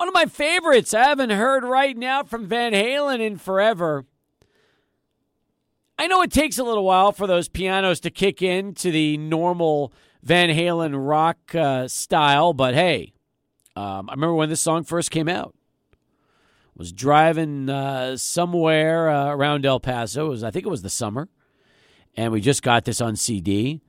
One of my favorites I haven't heard right now from Van Halen in forever. I know it takes a little while for those pianos to kick in to the normal Van Halen rock uh, style, but hey, um, I remember when this song first came out. Was driving uh, somewhere uh, around El Paso. It was, I think it was the summer, and we just got this on CD.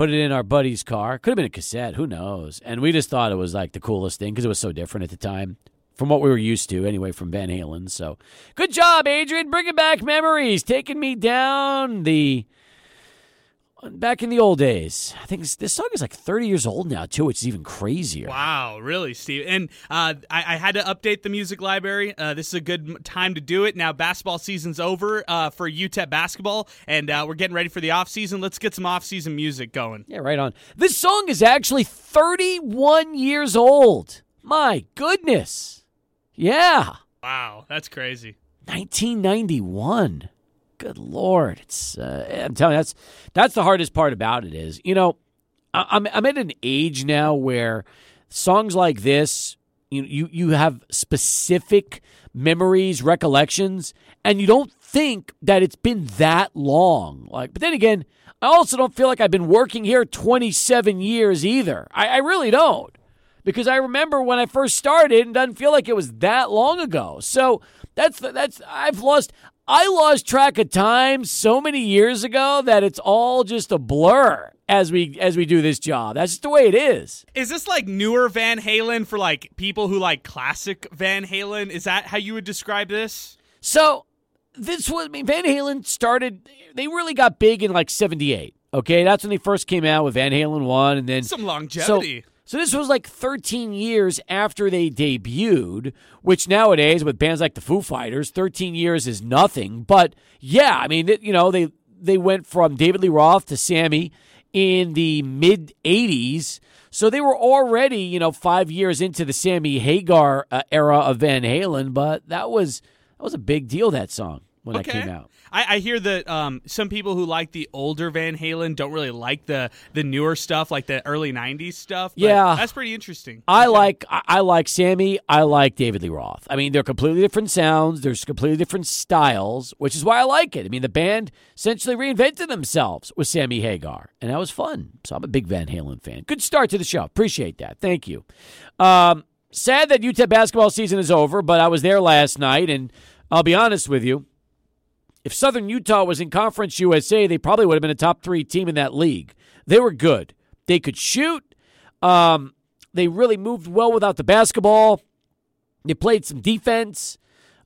Put it in our buddy's car. Could have been a cassette. Who knows? And we just thought it was like the coolest thing because it was so different at the time from what we were used to anyway from Van Halen. So good job, Adrian, bringing back memories, taking me down the back in the old days. I think this song is like 30 years old now too, which is even crazier. Wow, really, Steve? And uh, I, I, had to update the music library. Uh, this is a good time to do it. Now basketball season's over uh, for UTEP basketball, and uh, we're getting ready for the off season. Let's get some off season music going. Yeah, right on. This song is actually 31 years old. My goodness. Yeah. Wow, that's crazy. 1991. Good lord, it's uh, I'm telling you that's that's the hardest part about it is you know I'm I'm at an age now where songs like this you you you have specific memories, recollections, and you don't think that it's been that long. Like, but then again, I also don't feel like I've been working here 27 years either. I, I really don't because I remember when I first started and doesn't feel like it was that long ago. So that's that's I've lost I lost track of time so many years ago that it's all just a blur as we as we do this job. That's just the way it is. Is this like newer Van Halen for like people who like classic Van Halen? Is that how you would describe this? So this was I mean Van Halen started they really got big in like 78. Okay, that's when they first came out with Van Halen 1 and then some longevity. So, so this was like 13 years after they debuted, which nowadays with bands like the Foo Fighters, 13 years is nothing. But yeah, I mean, you know, they they went from David Lee Roth to Sammy in the mid 80s. So they were already, you know, 5 years into the Sammy Hagar uh, era of Van Halen, but that was that was a big deal that song when okay. that came out. I, I hear that um, some people who like the older Van Halen don't really like the the newer stuff, like the early '90s stuff. yeah, that's pretty interesting. I okay. like I, I like Sammy. I like David Lee Roth. I mean, they're completely different sounds. There's completely different styles, which is why I like it. I mean, the band essentially reinvented themselves with Sammy Hagar, and that was fun. So I'm a big Van Halen fan. Good start to the show. Appreciate that. Thank you. Um, sad that UTEP basketball season is over, but I was there last night, and I'll be honest with you if Southern Utah was in Conference USA, they probably would have been a top three team in that league. They were good. They could shoot. Um, they really moved well without the basketball. They played some defense.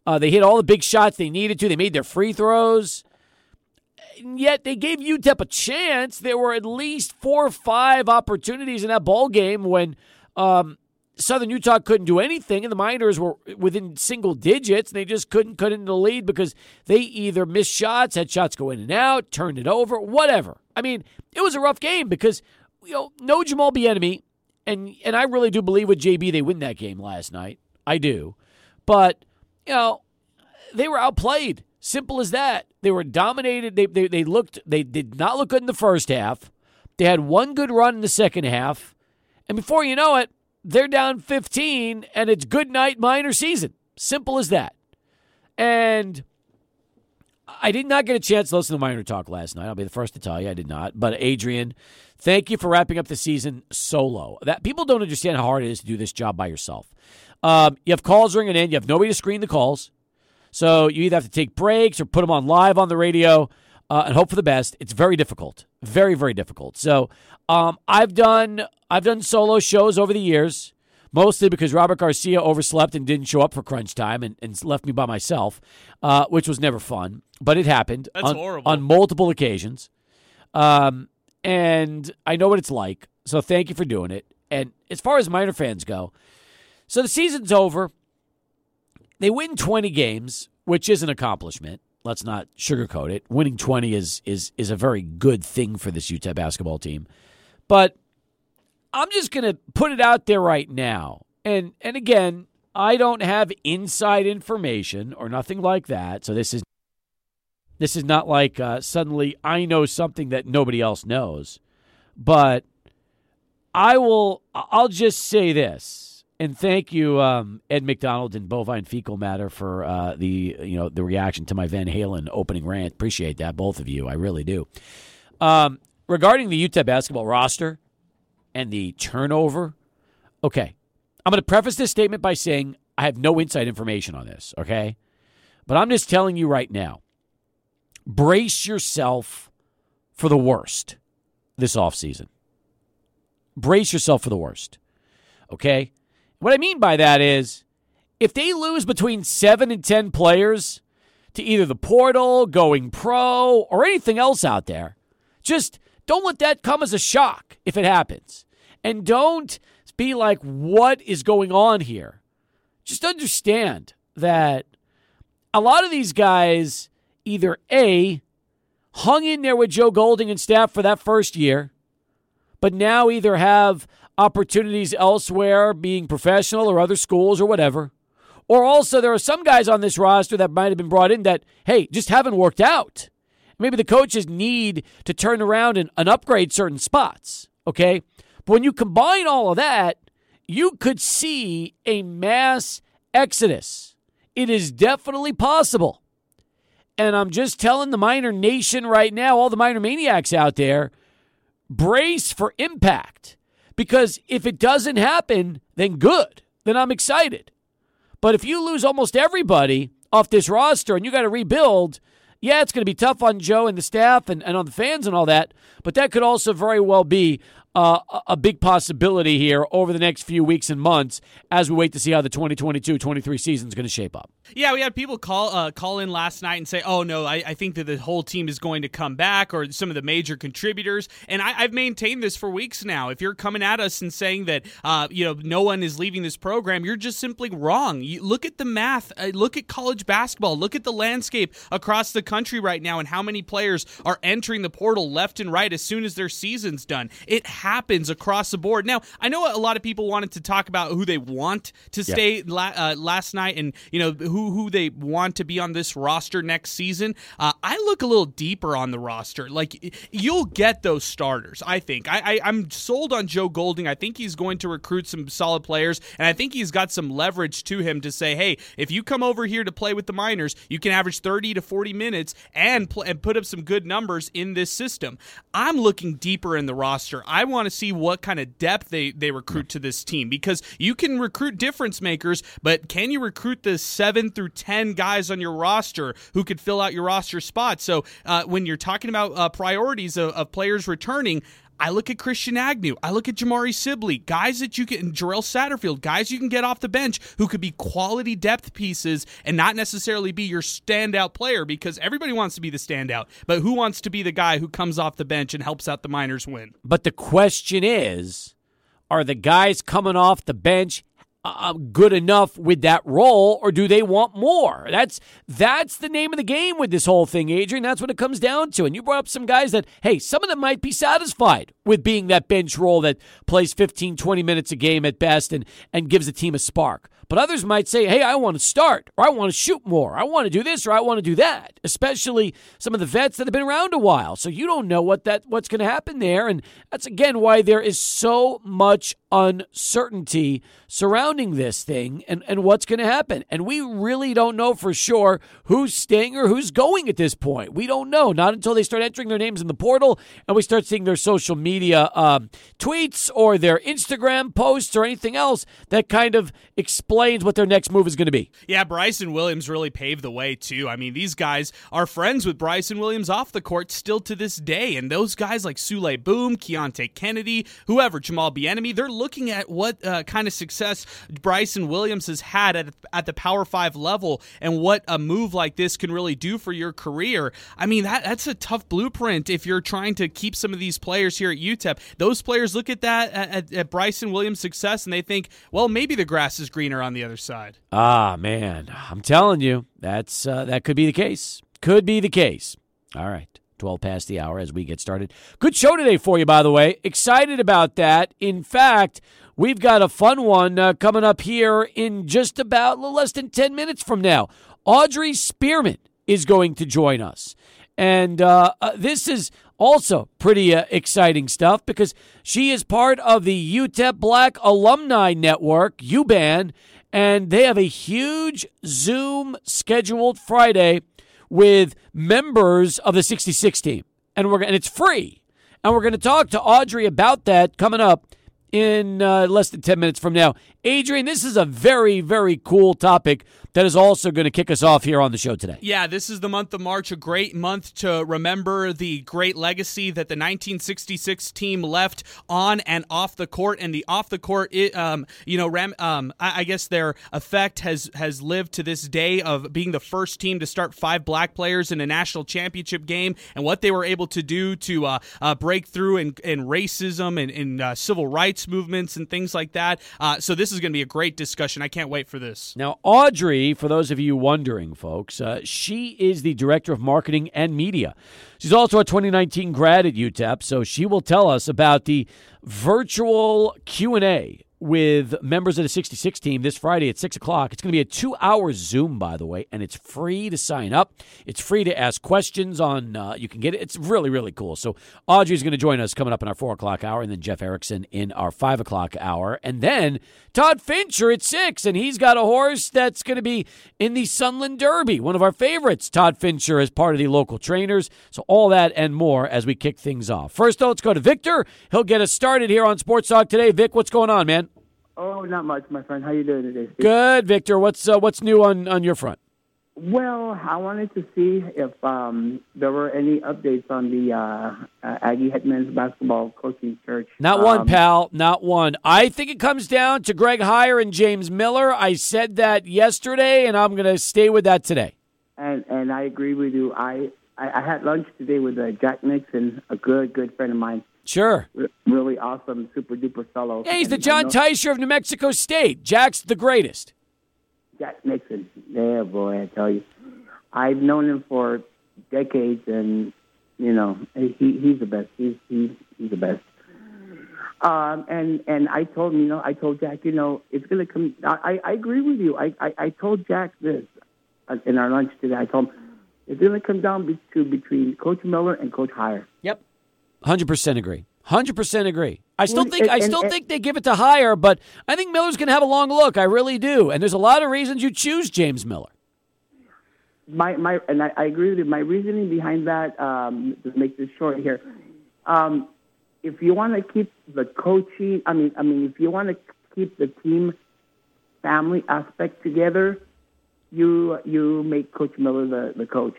Uh, they hit all the big shots they needed to. They made their free throws. And yet they gave UTEP a chance. There were at least four or five opportunities in that ball game when um, Southern Utah couldn't do anything, and the Miners were within single digits. And they just couldn't cut into the lead because they either missed shots, had shots go in and out, turned it over, whatever. I mean, it was a rough game because you know no Jamal Bieniemy, and and I really do believe with JB they win that game last night. I do, but you know they were outplayed. Simple as that. They were dominated. They they, they looked. They did not look good in the first half. They had one good run in the second half, and before you know it they're down 15 and it's good night Miner season. Simple as that. And I did not get a chance to listen to Miner talk last night. I'll be the first to tell you I did not. But Adrian, thank you for wrapping up the season solo. That people don't understand how hard it is to do this job by yourself. Um, you have calls ringing in. You have nobody to screen the calls, so you either have to take breaks or put them on live on the radio uh, and hope for the best. It's very difficult, very very difficult. So um, I've done I've done solo shows over the years, mostly because Robert Garcia overslept and didn't show up for crunch time and, and left me by myself, uh, which was never fun. But it happened That's on, horrible. on multiple occasions, um, and I know what it's like. So thank you for doing it. And as far as Miner fans go, so the season's over. They win 20 games, which is an accomplishment. Let's not sugarcoat it. Winning 20 is is is a very good thing for this UTEP basketball team. But I'm just going to put it out there right now. And and again, I don't have inside information or nothing like that. So this is this is not like uh, suddenly I know something that nobody else knows. But I will I'll just say this. And thank you, um, Ed McDonald and Bovine Fecal Matter, for uh, the you know the reaction to my Van Halen opening rant. Appreciate that, both of you. I really do. Um, regarding the UTEP basketball roster and the turnover, okay, I'm going to preface this statement by saying I have no inside information on this. Okay, but I'm just telling you right now, brace yourself for the worst this offseason. Brace yourself for the worst. Okay? What I mean by that is if they lose between seven and 10 players to either the portal, going pro, or anything else out there, just don't let that come as a shock if it happens. And don't be like, what is going on here? Just understand that a lot of these guys either A, hung in there with Joe Golding and staff for that first year, but now either have opportunities elsewhere, being professional or other schools or whatever. Or also, there are some guys on this roster that might have been brought in that, hey, just haven't worked out. Maybe the coaches need to turn around and, and upgrade certain spots, okay? But when you combine all of that, you could see a mass exodus. It is definitely possible. And I'm just telling the Miner Nation right now, all the Miner Maniacs out there, brace for impact. Because if it doesn't happen, then good. Then I'm excited. But if you lose almost everybody off this roster and you got to rebuild, yeah, it's going to be tough on Joe and the staff and, and on the fans and all that. But that could also very well be uh, a big possibility here over the next few weeks and months as we wait to see how the 2022-23 season is going to shape up. Yeah, we had people call uh, call in last night and say, "Oh no, I, I, think that the whole team is going to come back," or some of the major contributors. And I, have maintained this for weeks now. If you're coming at us and saying that uh, you know no one is leaving this program, you're just simply wrong. You look at the math. Uh, look at college basketball. Look at the landscape across the country right now, and how many players are entering the portal left and right as soon as their season's done. It happens across the board. Now, I know a lot of people wanted to talk about who they want to stay la- uh, last night, and you know who who they want to be on this roster next season. Uh, I look a little deeper on the roster. Like you'll get those starters. I think I, I I'm sold on Joe Golding. I think he's going to recruit some solid players, and I think he's got some leverage to him to say, hey, if you come over here to play with the Miners, you can average 30 to 40 minutes and pl- and put up some good numbers in this system. I'm looking deeper in the roster. I want to see what kind of depth they, they recruit to this team because you can recruit difference makers, but can you recruit the seven through 10 guys on your roster who could fill out your roster spot? So uh, when you're talking about uh, priorities of, of players returning, I look at Christian Agnew. I look at Jamari Sibley, guys that you can, Jarrell Satterfield, guys you can get off the bench who could be quality depth pieces and not necessarily be your standout player because everybody wants to be the standout. But who wants to be the guy who comes off the bench and helps out the Miners win? But the question is are the guys coming off the bench uh, good enough with that role, or do they want more? That's that's the name of the game with this whole thing, Adrian. That's what it comes down to. And you brought up some guys that, hey, some of them might be satisfied with being that bench role that plays 15, 20 minutes a game at best and, and gives the team a spark. But others might say, hey, I want to start, or I want to shoot more, I want to do this, or I want to do that. Especially some of the vets that have been around a while. So you don't know what that what's going to happen there. And that's again why there is so much uncertainty surrounding this thing and, and what's going to happen. And we really don't know for sure who's staying or who's going at this point. We don't know. Not until they start entering their names in the portal and we start seeing their social media um, tweets or their Instagram posts or anything else that kind of explains what their next move is going to be. Yeah, Bryson Williams really paved the way, too. I mean, these guys are friends with Bryson Williams off the court still to this day. And those guys like Souley Boum, Keonte Kennedy, whoever, Jamal Bieniemy, they're looking at what uh, kind of success Bryson Williams has had at, at the Power Five level and what a move like this can really do for your career. I mean, that that's a tough blueprint if you're trying to keep some of these players here at UTEP. Those players look at that at, at Bryson Williams' success and they think, well, maybe the grass is greener on the other side. Ah, man, I'm telling you, that's uh, that could be the case. Could be the case. All right. 12 past the hour as we get started. Good show today for you, by the way. Excited about that. In fact, we've got a fun one uh, coming up here in just about a little less than 10 minutes from now. Audrey Spearman is going to join us. And uh, uh, this is also pretty uh, exciting stuff because she is part of the UTEP Black Alumni Network, UBAN, and they have a huge Zoom scheduled Friday with members of the 66 team. And we're and it's free. And we're going to talk to Audrey about that coming up in uh, less than 10 minutes from now. Adrian, this is a very, very cool topic that is also going to kick us off here on the show today. Yeah, this is the month of March, a great month to remember the great legacy that the 1966 team left on and off the court. And the off the court, um, you know, Ram, um, I, I, guess their effect has has lived to this day of being the first team to start five black players in a national championship game, and what they were able to do to uh, uh, break through in, in racism and in uh, civil rights movements and things like that. Uh, so this is going to be a great discussion. I can't wait for this. Now, Audrey, for those of you wondering, folks, uh, she is the director of marketing and media. She's also a 2019 grad at UTEP, so she will tell us about the virtual Q and A with members of the 66 team this Friday at 6 o'clock. It's going to be a two hour Zoom, by the way, and it's free to sign up. It's free to ask questions on, uh, you can get it. It's really, really cool. So Audrey's going to join us coming up in our 4 o'clock hour, and then Jeff Erickson in our 5 o'clock hour. And then Todd Fincher at 6, and he's got a horse that's going to be in the Sunland Derby, one of our favorites. Todd Fincher is part of the local trainers. So all that and more as we kick things off. First, though, let's go to Victor. He'll get us started here on Sports Talk today. Vic, what's going on, man? Oh, not much, my friend. How you doing today? Steve? Good, Victor. What's uh, what's new on on your front? Well, I wanted to see if um, there were any updates on the uh, uh, Aggie head men's basketball coaching search. Not um, one, pal. Not one. I think it comes down to Greg Heiar and James Miller. I said that yesterday, and I'm going to stay with that today. And and I agree with you. I I, I had lunch today with uh, Jack Nixon, a good good friend of mine. Sure. really awesome, super duper fellow. Yeah, he's the John Teicher of New Mexico State. Jack's the greatest. Jack Nixon. Yeah, boy, I tell you. I've known him for decades, and, you know, he, he's the best. He's, he's, he's the best. Um, and and I told him, you know, I told Jack, you know, it's going to come. I, I agree with you. I, I, I told Jack this in our lunch today. I told him it's going to come down to between Coach Miller and Coach Heiar. Yep. Hundred percent agree. Hundred percent agree. I still think I still think they give it to Heiar, but I think Miller's going to have a long look. I really do, and there's a lot of reasons you choose James Miller. My my, and I, I agree with you. My reasoning behind that, um, to make this short here, um, if you want to keep the coaching, I mean, I mean, if you want to keep the team family aspect together, you you make Coach Miller the, the coach.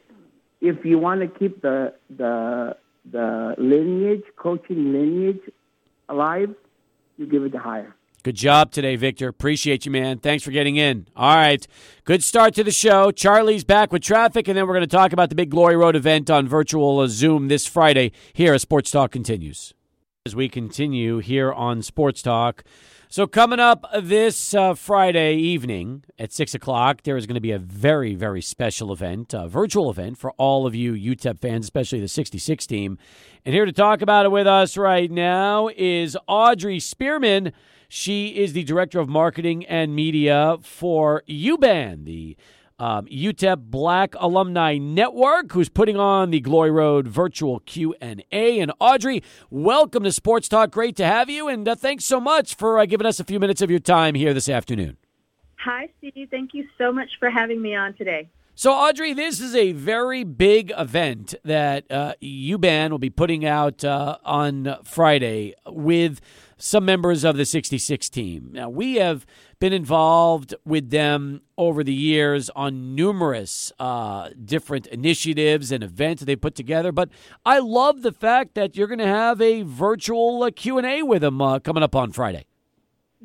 If you want to keep the the the lineage, coaching lineage alive, you give it to Heiar. Good job today, Victor. Appreciate you, man. Thanks for getting in. All right. Good start to the show. Charlie's back with traffic, and then we're going to talk about the big Glory Road event on virtual Zoom this Friday here as Sports Talk continues. As we continue here on Sports Talk, so, coming up this uh, Friday evening at 6 o'clock, there is going to be a very, very special event, a virtual event for all of you UTEP fans, especially the 66 team. And here to talk about it with us right now is Audrey Spearman. She is the Director of Marketing and Media for UBAN, the um, UTEP Black Alumni Network, who's putting on the Glory Road virtual Q and A. And Audrey, welcome to Sports Talk. Great to have you, and uh, thanks so much for uh, giving us a few minutes of your time here this afternoon. Hi, Steve. Thank you so much for having me on today. So, Audrey, this is a very big event that uh, UBAN will be putting out uh, on Friday with some members of the 66 team. Now, we have been involved with them over the years on numerous uh, different initiatives and events they put together, but I love the fact that you're going to have a virtual uh, Q&A with them uh, coming up on Friday.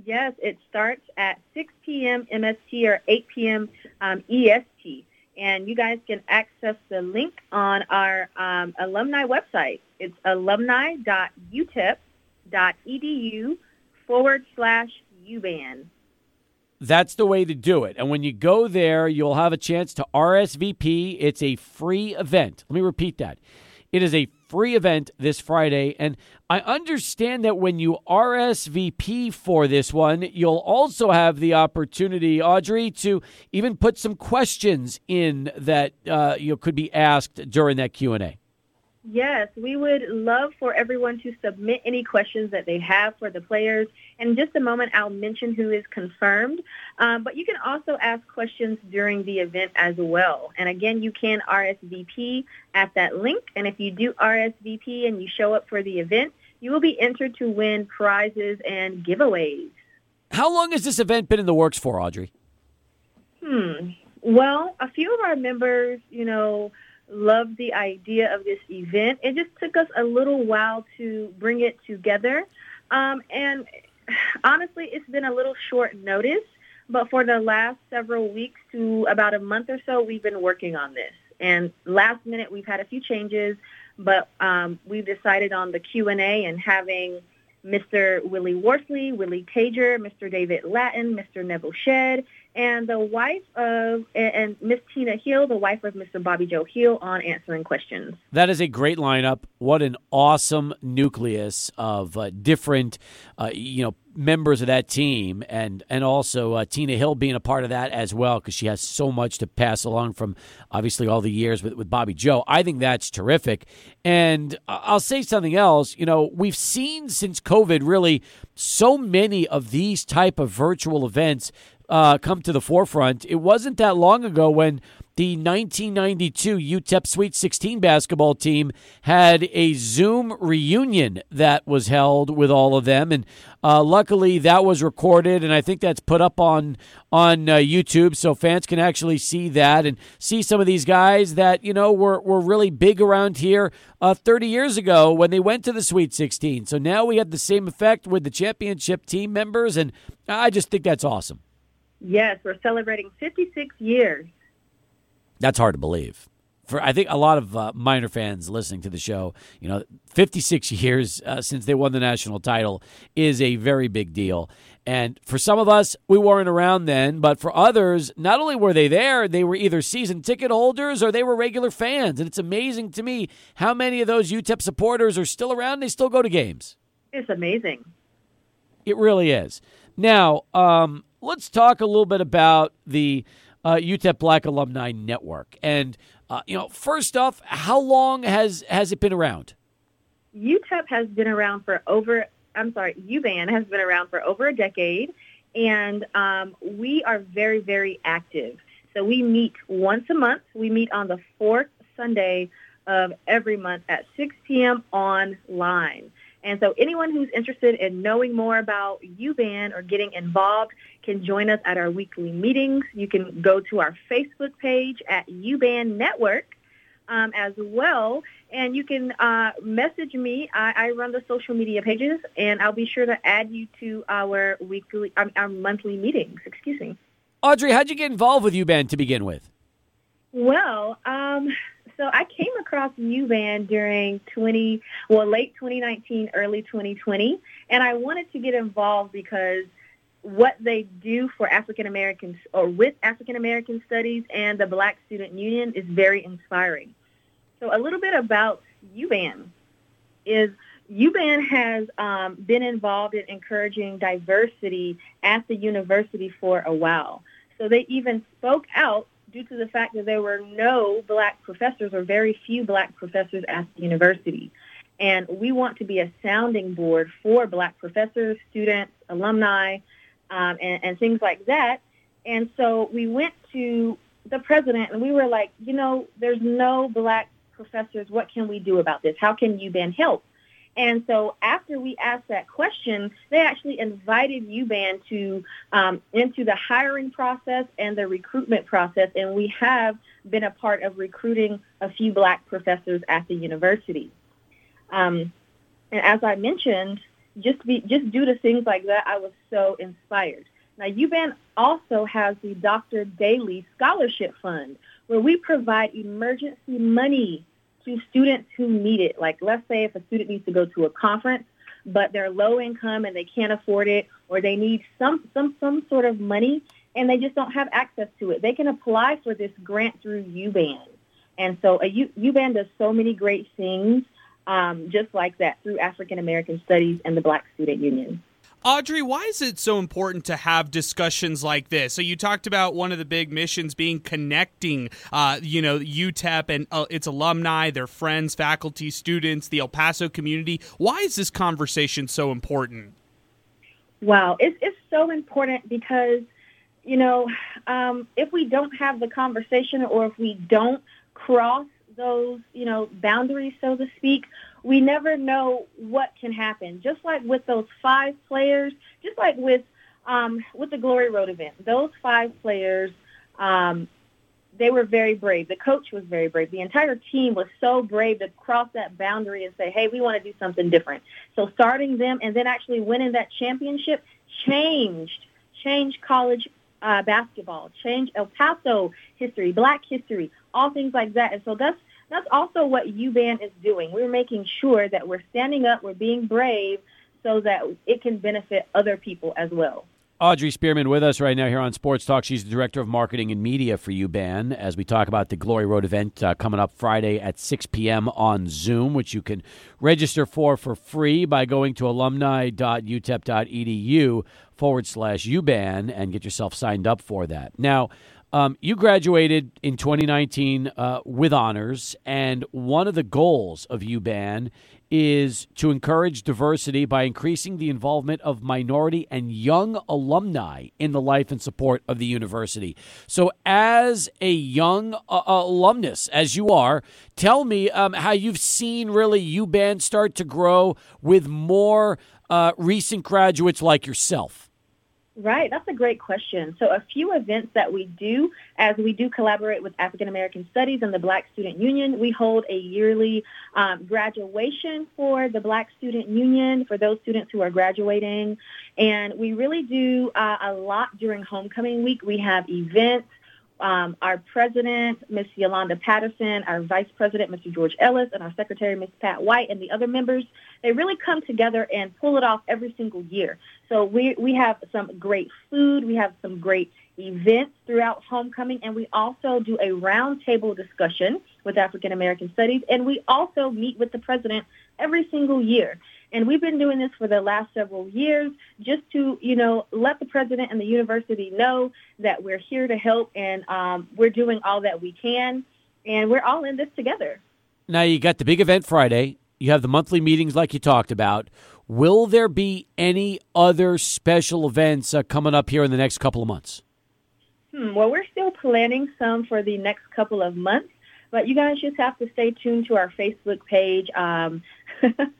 Yes, it starts at 6 p.m. MST or 8 p.m. Um, EST and you guys can access the link on our um, alumni website. It's alumni.utep.edu forward slash UBAN. That's the way to do it. And when you go there, you'll have a chance to RSVP. It's a free event. Let me repeat that. It is a free event this Friday. And I understand that when you RSVP for this one, you'll also have the opportunity, Audrey, to even put some questions in that uh, you know, could be asked during that Q and A. Yes, we would love for everyone to submit any questions that they have for the players. In just a moment, I'll mention who is confirmed. Um, but you can also ask questions during the event as well. And again, you can RSVP at that link. And if you do RSVP and you show up for the event, you will be entered to win prizes and giveaways. How long has this event been in the works for, Audrey? Hmm. Well, a few of our members, you know, loved the idea of this event. It just took us a little while to bring it together. Um, and honestly, it's been a little short notice, but for the last several weeks to about a month or so, we've been working on this. And last minute, we've had a few changes, but um, we've decided on the Q&A and having Mr. Willie Worsley, Willie Cager, Mr. David Lattin, Mr. Nevil Shed, and the wife of and Miss Tina Hill, the wife of Mr. Bobby Joe Hill, on answering questions. That is a great lineup. What an awesome nucleus of uh, different, uh, you know, members of that team, and and also uh, Tina Hill being a part of that as well because she has so much to pass along from obviously all the years with with Bobby Joe. I think that's terrific. And I'll say something else. You know, we've seen since COVID really so many of these type of virtual events uh, come to the forefront. It wasn't that long ago when the 1992 UTEP Sweet 16 basketball team had a Zoom reunion that was held with all of them, and uh, luckily that was recorded, and I think that's put up on on uh, YouTube, so fans can actually see that and see some of these guys that you know were were really big around here uh, 30 years ago when they went to the Sweet 16. So now we have the same effect with the championship team members, and I just think that's awesome. Yes, we're celebrating 56 years. That's hard to believe. For I think a lot of uh, Miner fans listening to the show, you know, 56 years uh, since they won the national title is a very big deal. And for some of us, we weren't around then, but for others, not only were they there, they were either season ticket holders or they were regular fans. And it's amazing to me how many of those UTEP supporters are still around. They still go to games. It's amazing. It really is. Now, um, let's talk a little bit about the uh, UTEP Black Alumni Network. And uh, you know, first off, how long has has it been around? UTEP has been around for over. I'm sorry, UBAN has been around for over a decade, and um, we are very, very active. So we meet once a month. We meet on the fourth Sunday of every month at 6 p.m. online. And so anyone who's interested in knowing more about UBAN or getting involved can join us at our weekly meetings. You can go to our Facebook page at UBAN Network um, as well. And you can uh, message me. I, I, run the social media pages, and I'll be sure to add you to our weekly, um, our monthly meetings. Excuse me. Audrey, how'd you get involved with UBAN to begin with? Well, um, so I came across UBAN during 20, well, late 2019, early 2020, and I wanted to get involved because what they do for African Americans or with African American studies and the Black Student Union is very inspiring. So a little bit about UBAN is UBAN has um, been involved in encouraging diversity at the university for a while. So they even spoke out due to the fact that there were no black professors or very few black professors at the university. And we want to be a sounding board for black professors, students, alumni, um, and, and things like that. And so we went to the president and we were like, you know, there's no black professors. What can we do about this? How can UBAN help? And so after we asked that question, they actually invited UBAN to um, into the hiring process and the recruitment process, and we have been a part of recruiting a few black professors at the university. Um, and as I mentioned, just be, just due to things like that, I was so inspired. Now, UBAN also has the Dr. Daly Scholarship Fund, where we provide emergency money to students who need it. Like let's say if a student needs to go to a conference, but they're low income and they can't afford it, or they need some some some sort of money and they just don't have access to it. They can apply for this grant through UBAN. And so a U, UBAN does so many great things. um, just like that through African American Studies and the Black Student Union. Audrey, why is it so important to have discussions like this? So you talked about one of the big missions being connecting, uh, you know, UTEP and uh, its alumni, their friends, faculty, students, the El Paso community. Why is this conversation so important? Wow, it's it's so important because, you know, um, if we don't have the conversation or if we don't cross those, you know, boundaries, so to speak, we never know what can happen. Just like with those five players, just like with um, with the Glory Road event, those five players, um, they were very brave. The coach was very brave. The entire team was so brave to cross that boundary and say, "Hey, we want to do something different." So starting them and then actually winning that championship changed changed college uh, basketball, changed El Paso history, Black history, all things like that. And so that's that's also what UBAN is doing. We're making sure that we're standing up, we're being brave so that it can benefit other people as well. Audrey Spearman with us right now here on Sports Talk. She's the Director of Marketing and Media for UBAN as we talk about the Glory Road event uh, coming up Friday at 6 p.m. on Zoom, which you can register for for free by going to alumni.utep.edu forward slash UBAN and get yourself signed up for that. Now, um, you graduated in 2019 uh, with honors, and one of the goals of UBAN is to encourage diversity by increasing the involvement of minority and young alumni in the life and support of the university. So, as a young uh, alumnus, as you are, tell me um, how you've seen really UBAN start to grow with more uh, recent graduates like yourself. Right, that's a great question. So a few events that we do as we do collaborate with African American Studies and the Black Student Union, we hold a yearly um, graduation for the Black Student Union for those students who are graduating. And we really do uh, a lot during homecoming week. We have events um, our president, Ms. Yolanda Patterson, our vice president, Mr. George Ellis, and our secretary, Ms. Pat White, and the other members, they really come together and pull it off every single year. So we, we have some great food. We have some great events throughout homecoming, and we also do a roundtable discussion with African American Studies, and we also meet with the president every single year. And we've been doing this for the last several years just to, you know, let the president and the university know that we're here to help and um, we're doing all that we can. And we're all in this together. Now, you got the big event Friday. You have the monthly meetings like you talked about. Will there be any other special events uh, coming up here in the next couple of months? Hmm, well, we're still planning some for the next couple of months, but you guys just have to stay tuned to our Facebook page. Um,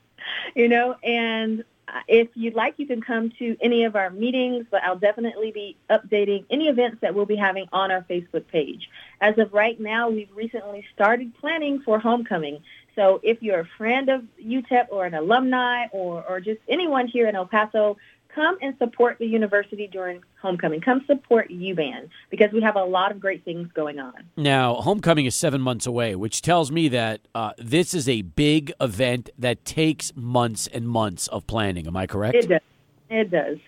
you know, and if you'd like, you can come to any of our meetings, but I'll definitely be updating any events that we'll be having on our Facebook page. As of right now, we've recently started planning for homecoming. So if you're a friend of UTEP or an alumni or, or just anyone here in El Paso, come and support the university during homecoming. Come support UBAN because we have a lot of great things going on. Now, homecoming is seven months away, which tells me that uh, this is a big event that takes months and months of planning. Am I correct? It does. It does.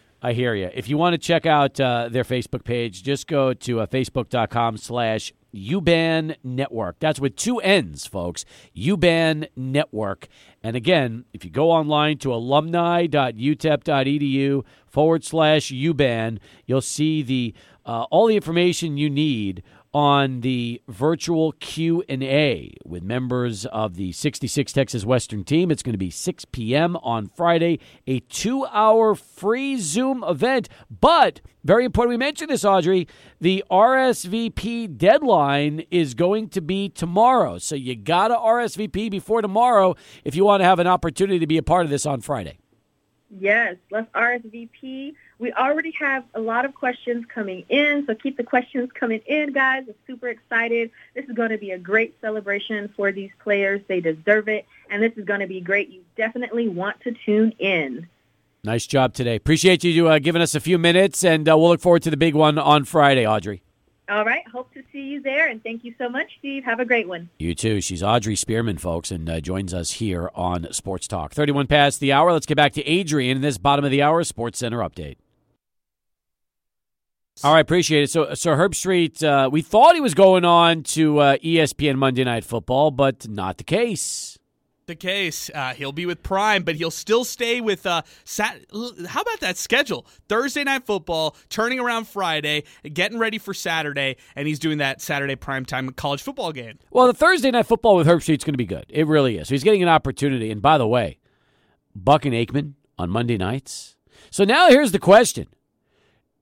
I hear you. If you want to check out uh, their Facebook page, just go to uh, facebook.com slash UBAN Network. That's with two N's, folks. UBAN Network. And again, if you go online to alumni.utep.edu forward slash UBAN, you'll see the uh, all the information you need on the virtual Q&A with members of the 66 Texas Western team. It's going to be 6 p.m. on Friday, a 2-hour free Zoom event. But very important we mentioned this Audrey, the RSVP deadline is going to be tomorrow. So you got to RSVP before tomorrow if you want to have an opportunity to be a part of this on Friday. Yes, let's RSVP. We already have a lot of questions coming in, so keep the questions coming in, guys. I'm super excited. This is going to be a great celebration for these players. They deserve it, and this is going to be great. You definitely want to tune in. Nice job today. Appreciate you uh, giving us a few minutes, and uh, we'll look forward to the big one on Friday, Audrey. All right. Hope to see you there. And thank you so much, Steve. Have a great one. You too. She's Audrey Spearman, folks, and uh, joins us here on Sports Talk. 31 past the hour. Let's get back to Adrian in this bottom of the hour Sports Center update. All right, appreciate it. So, so Herbstreit, uh, we thought he was going on to uh, ESPN Monday Night Football, but not the case. the case. Uh, he'll be with Prime, but he'll still stay with uh, Sat. How about that schedule? Thursday night football, turning around Friday, getting ready for Saturday, and he's doing that Saturday primetime college football game. Well, the Thursday night football with Herbstreit's going to be good. It really is. So he's getting an opportunity. And by the way, Buck and Aikman on Monday nights. So now here's the question.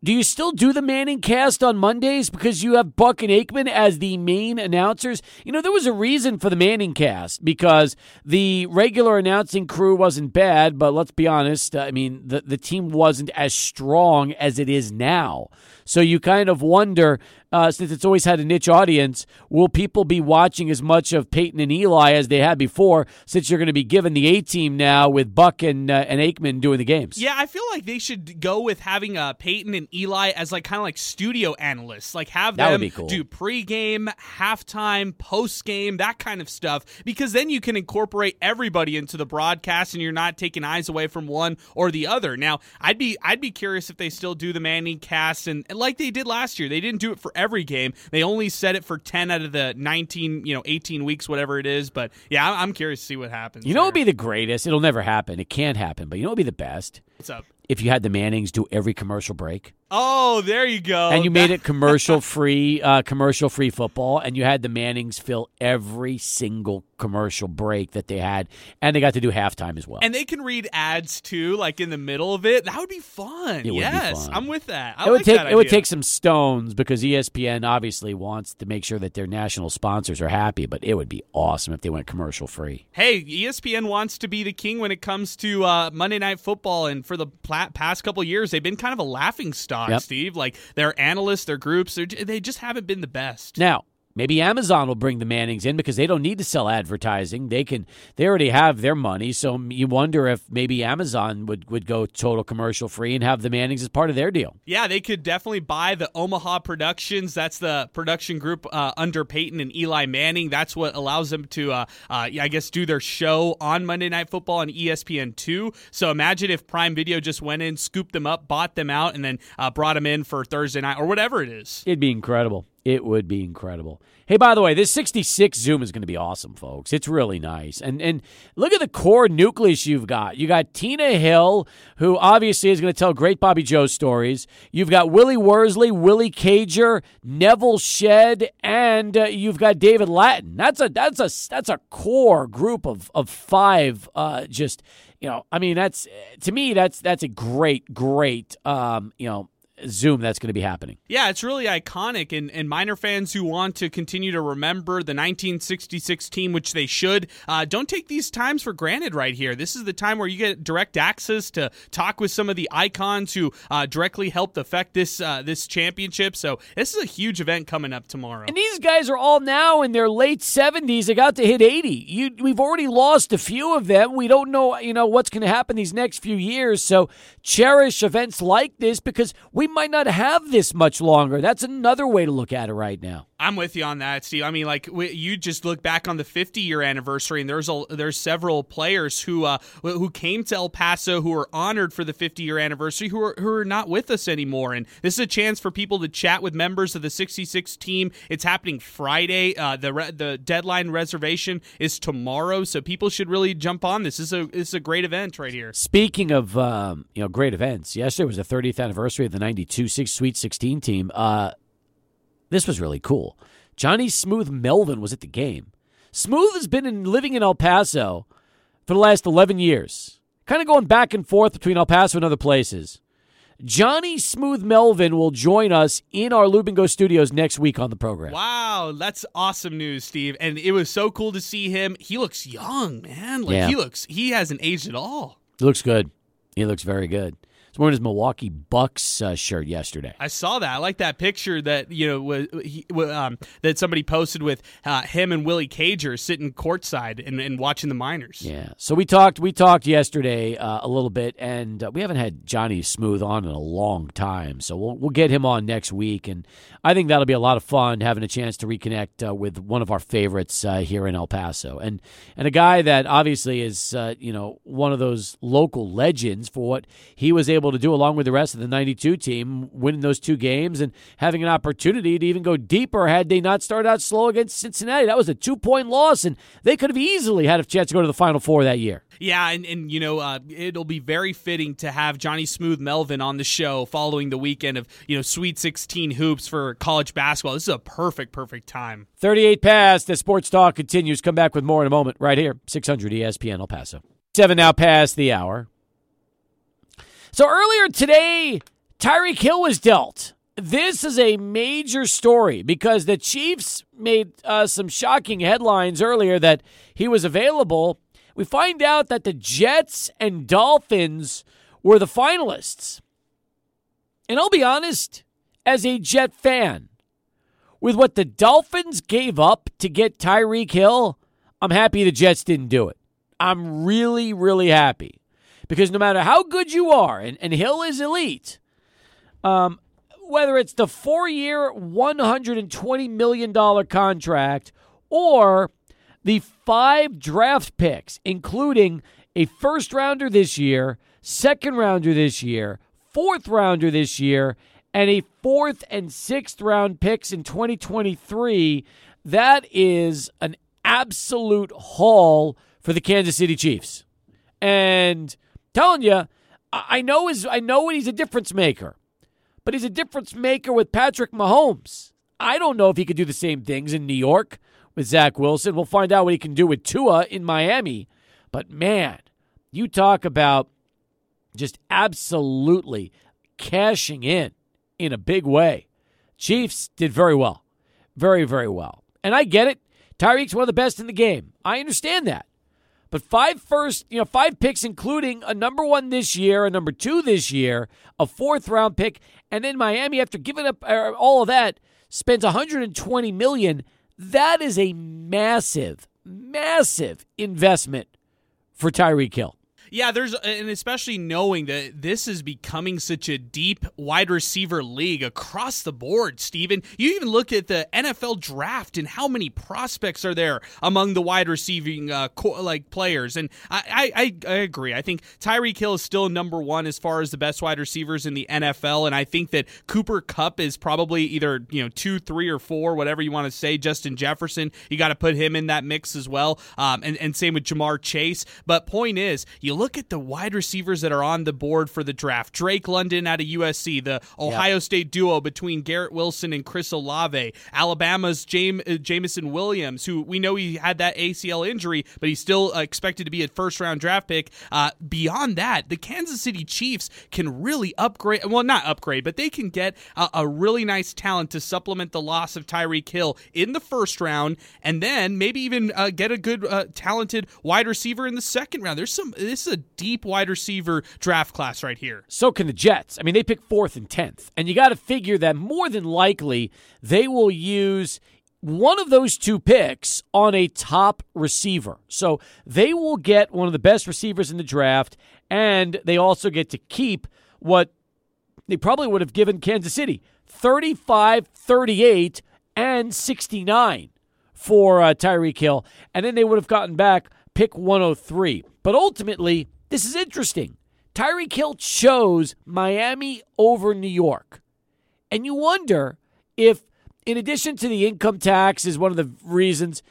Do you still do the Manning cast on Mondays because you have Buck and Aikman as the main announcers? You know, there was a reason for the Manning cast because the regular announcing crew wasn't bad, but let's be honest, uh, I mean, the, the team wasn't as strong as it is now. So you kind of wonder, uh, since it's always had a niche audience, will people be watching as much of Peyton and Eli as they had before? Since you're going to be given the A team now with Buck and uh, and Aikman doing the games. Yeah, I feel like they should go with having uh, Peyton and Eli as like kind of like studio analysts, like have That them cool. do pregame, halftime, postgame, that kind of stuff, because then you can incorporate everybody into the broadcast, and you're not taking eyes away from one or the other. Now, I'd be I'd be curious if they still do the Manning cast, and, and like they did last year, they didn't do it for every game. They only set it for ten out of the nineteen, you know, eighteen weeks, whatever it is. But yeah, I'm- curious to see what happens. You know, it'd be the greatest. It'll never happen. It can't happen. But you know, it'd be the best what's up. if you had the Mannings do every commercial break. Oh, there you go. and you made it commercial free, uh, commercial free football, and you had the Mannings fill every single commercial break that they had, and they got to do halftime as well. And they can read ads too, like in the middle of it. That would be fun. It would be yes, fun. I'm with that. I it would like take that it would take some stones because ESPN obviously wants to make sure that their national sponsors are happy, but it would be awesome if they went commercial free. Hey, ESPN wants to be the king when it comes to uh, Monday Night Football, and for the past couple years, they've been kind of a laughing stock. Yep. Steve, like their analysts, their groups, they just haven't been the best. Now, maybe Amazon will bring the Mannings in because they don't need to sell advertising. They can they already have their money, so you wonder if maybe Amazon would would go total commercial free and have the Mannings as part of their deal. Yeah, they could definitely buy the Omaha Productions. That's the production group uh, under Peyton and Eli Manning. That's what allows them to, uh, uh, I guess, do their show on Monday Night Football on E ESPN two. So imagine if Prime Video just went in, scooped them up, bought them out, and then uh, brought them in for Thursday night or whatever it is. It'd be incredible. It would be incredible. Hey, by the way, this 66 Zoom is going to be awesome, folks. It's really nice. And and look at the core nucleus you've got. You got Tina Hill, who obviously is going to tell great Bobby Joe stories. You've got Willie Worsley, Willie Cager, Nevil Shed, and uh, you've got David Lattin. That's a that's a that's a core group of of five. Uh, just you know, I mean, that's to me that's that's a great great um, you know Zoom that's going to be happening. Yeah, it's really iconic, and, and Miner fans who want to continue to remember the 1966 team, which they should, uh, don't take these times for granted right here. This is the time where you get direct access to talk with some of the icons who uh, directly helped affect this uh, this championship. So this is a huge event coming up tomorrow. And these guys are all now in their late 70s, about to hit 80. You, we've already lost a few of them. We don't know, you know, what's going to happen these next few years. So cherish events like this because we might not have this much longer. That's another way to look at it right now. I'm with you on that, Steve. I mean, like we, you just look back on the 50 year anniversary, and there's a, there's several players who uh, who came to El Paso who are honored for the 50 year anniversary who are who are not with us anymore. And this is a chance for people to chat with members of the 66 team. It's happening Friday. Uh, the re- the deadline reservation is tomorrow, so people should really jump on this. This is a this is a great event right here. Speaking of um, you know great events, yesterday was the 30th anniversary of the 92 six Sweet 16 team. Uh, this was really cool. Johnny Smooth Melvin was at the game. Smooth has been in, living in El Paso for the last 11 years, kind of going back and forth between El Paso and other places. Johnny Smooth Melvin will join us in our Lubingo studios next week on the program. Wow, that's awesome news, Steve. And it was so cool to see him. He looks young, man. Like Yeah. he looks he hasn't aged at all. He looks good. He looks very good. He's wearing his Milwaukee Bucks uh, shirt yesterday. I saw that. I like that picture that you know was, he, um, that somebody posted with uh, him and Willie Cager sitting courtside and, and watching the Miners. Yeah. So we talked. We talked yesterday uh, a little bit, and uh, we haven't had Johnny Smooth on in a long time. So we'll we'll get him on next week, and I think that'll be a lot of fun having a chance to reconnect uh, with one of our favorites uh, here in El Paso, and and a guy that obviously is uh, you know one of those local legends for what he was able able to do along with the rest of the 92 team, winning those two games and having an opportunity to even go deeper had they not started out slow against Cincinnati. That was a two point loss, and they could have easily had a chance to go to the Final Four that year. Yeah, and, and you know, uh, it'll be very fitting to have Johnny Smooth Melvin on the show following the weekend of, you know, Sweet 16 hoops for college basketball. This is a perfect, perfect time. 38 past The Sports Talk continues. Come back with more in a moment right here, 600 ESPN El Paso. Seven now past the hour. So earlier today, Tyreek Hill was dealt. This is a major story because the Chiefs made uh, some shocking headlines earlier that he was available. We find out that the Jets and Dolphins were the finalists. And I'll be honest, as a Jet fan, with what the Dolphins gave up to get Tyreek Hill, I'm happy the Jets didn't do it. I'm really, really happy because no matter how good you are, and, and Hill is elite, um, whether it's the four year, $120 million contract or the five draft picks, including a first rounder this year, second rounder this year, fourth rounder this year, and a fourth and sixth round picks in 2023. That is an absolute haul for the Kansas City Chiefs. And telling you, I know is I know he's a difference maker, but he's a difference maker with Patrick Mahomes. I don't know if he could do the same things in New York with Zach Wilson. We'll find out what he can do with Tua in Miami. But man, you talk about just absolutely cashing in in a big way. Chiefs did very well. Very, very well. And I get it. Tyreek's one of the best in the game. I understand that. But five first, you know, five picks, including a number one this year, a number two this year, a fourth round pick, and then Miami, after giving up uh, all of that, spends 120 million. That is a massive, massive investment for Tyreek Hill. Yeah, there's and especially knowing that this is becoming such a deep wide receiver league across the board, Steven. You even look at the NFL draft and how many prospects are there among the wide receiving uh, co- like players. And I, I, I agree. I think Tyreek Hill is still number one as far as the best wide receivers in the NFL, and I think that Cooper Kupp is probably either you know two, three, or four, whatever you want to say. Justin Jefferson, you got to put him in that mix as well, um, and and same with Ja'Marr Chase. But point is, you look look at the wide receivers that are on the board for the draft. Drake London out of USC, the Ohio yep. State duo between Garrett Wilson and Chris Olave, Alabama's James, uh, Jameson Williams, who we know he had that ACL injury, but he's still uh, expected to be a first round draft pick. Uh, beyond that, the Kansas City Chiefs can really upgrade. Well, not upgrade, but they can get a, a really nice talent to supplement the loss of Tyreek Hill in the first round, and then maybe even uh, get a good, uh, talented wide receiver in the second round. There's some. This is a deep wide receiver draft class right here. So can the Jets. I mean, they pick fourth and tenth, and you got to figure that more than likely they will use one of those two picks on a top receiver. So they will get one of the best receivers in the draft, and they also get to keep what they probably would have given Kansas City 35, 38, and 69 for uh, Tyreek Hill. And then they would have gotten back pick 103. But ultimately, this is interesting. Tyreek Hill chose Miami over New York. And you wonder if, in addition to the income tax, is one of the reasons,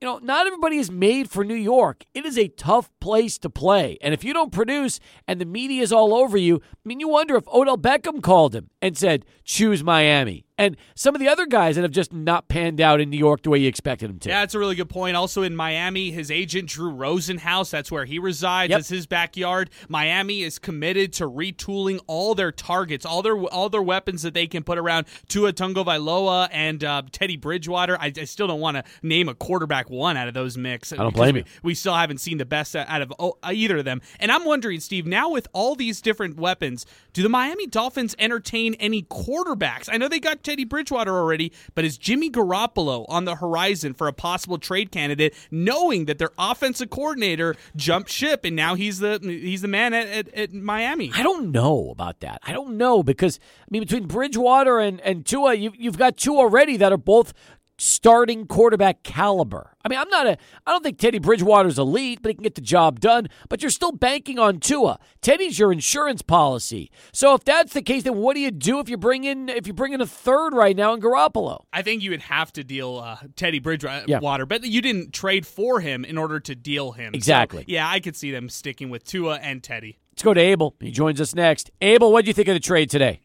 you know, not everybody is made for New York. It is a tough place to play. And if you don't produce and the media is all over you, I mean, you wonder if Odell Beckham called him and said, choose Miami and some of the other guys that have just not panned out in New York the way you expected them to. Yeah, that's a really good point. Also in Miami, his agent Drew Rosenhaus, that's where he resides. Yep. That's his backyard. Miami is committed to retooling all their targets, all their all their weapons that they can put around Tua Tagovailoa and uh, Teddy Bridgewater. I, I still don't want to name a quarterback one out of those mix. I don't blame we, you. We still haven't seen the best out of oh, either of them. And I'm wondering, Steve, now with all these different weapons, do the Miami Dolphins entertain any quarterbacks? I know they got Teddy Bridgewater already, but is Jimmy Garoppolo on the horizon for a possible trade candidate, knowing that their offensive coordinator jumped ship and now he's the he's the man at, at, at Miami? I don't know about that. I don't know because I mean between Bridgewater and and Tua, you, you've got two already that are both starting quarterback caliber. I mean, I'm not a I don't think Teddy Bridgewater's elite, but he can get the job done, but you're still banking on Tua. Teddy's your insurance policy. So if that's the case, then what do you do if you bring in if you bring in a third right now in Garoppolo? I think you would have to deal uh, Teddy Bridgewater, yeah. but you didn't trade for him in order to deal him. Exactly. So, yeah, I could see them sticking with Tua and Teddy. Let's go to Abel. He joins us next. Abel, what do you think of the trade today?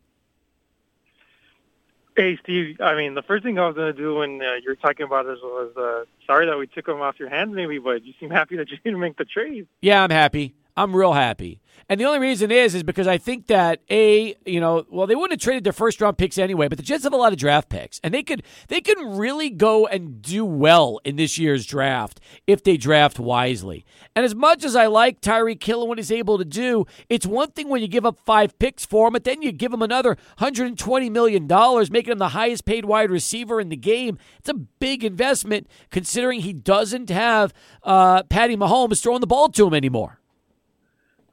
Hey, Steve. I mean, the first thing I was going to do when uh, you were talking about this was uh, sorry that we took him off your hands, maybe, but you seem happy that you didn't make the trade. Yeah, I'm happy. I'm real happy. And the only reason is is because I think that a you know well they wouldn't have traded their first round picks anyway, but the Jets have a lot of draft picks, and they could they can really go and do well in this year's draft if they draft wisely. And as much as I like Tyree Hill and what he's able to do, it's one thing when you give up five picks for him, but then you give him another 120 million dollars, making him the highest paid wide receiver in the game. It's a big investment considering he doesn't have uh, Patty Mahomes throwing the ball to him anymore.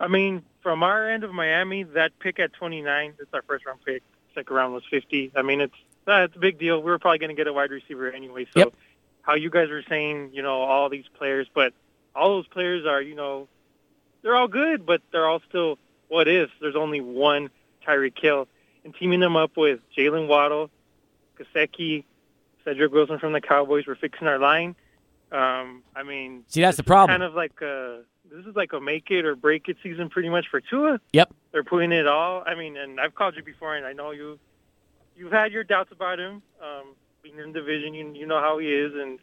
I mean, from our end of Miami, that pick at 29, it's our first round pick. Second round was 50. I mean, it's uh, it's a big deal. We were probably going to get a wide receiver anyway. So, yep. how you guys were saying, you know, all these players, but all those players are, you know, they're all good, but they're all still what if. There's only one Tyreek Hill, and teaming them up with Jaylen Waddle, Gesicki, Cedric Wilson from the Cowboys. We're fixing our line. Um, I mean, see, that's the problem. Kind of like a this is like a make it or break it season pretty much for Tua. Yep. They're putting it all. I mean, and I've called you before, and I know you you've had your doubts about him. Um, being in the division, you, you know how he is, and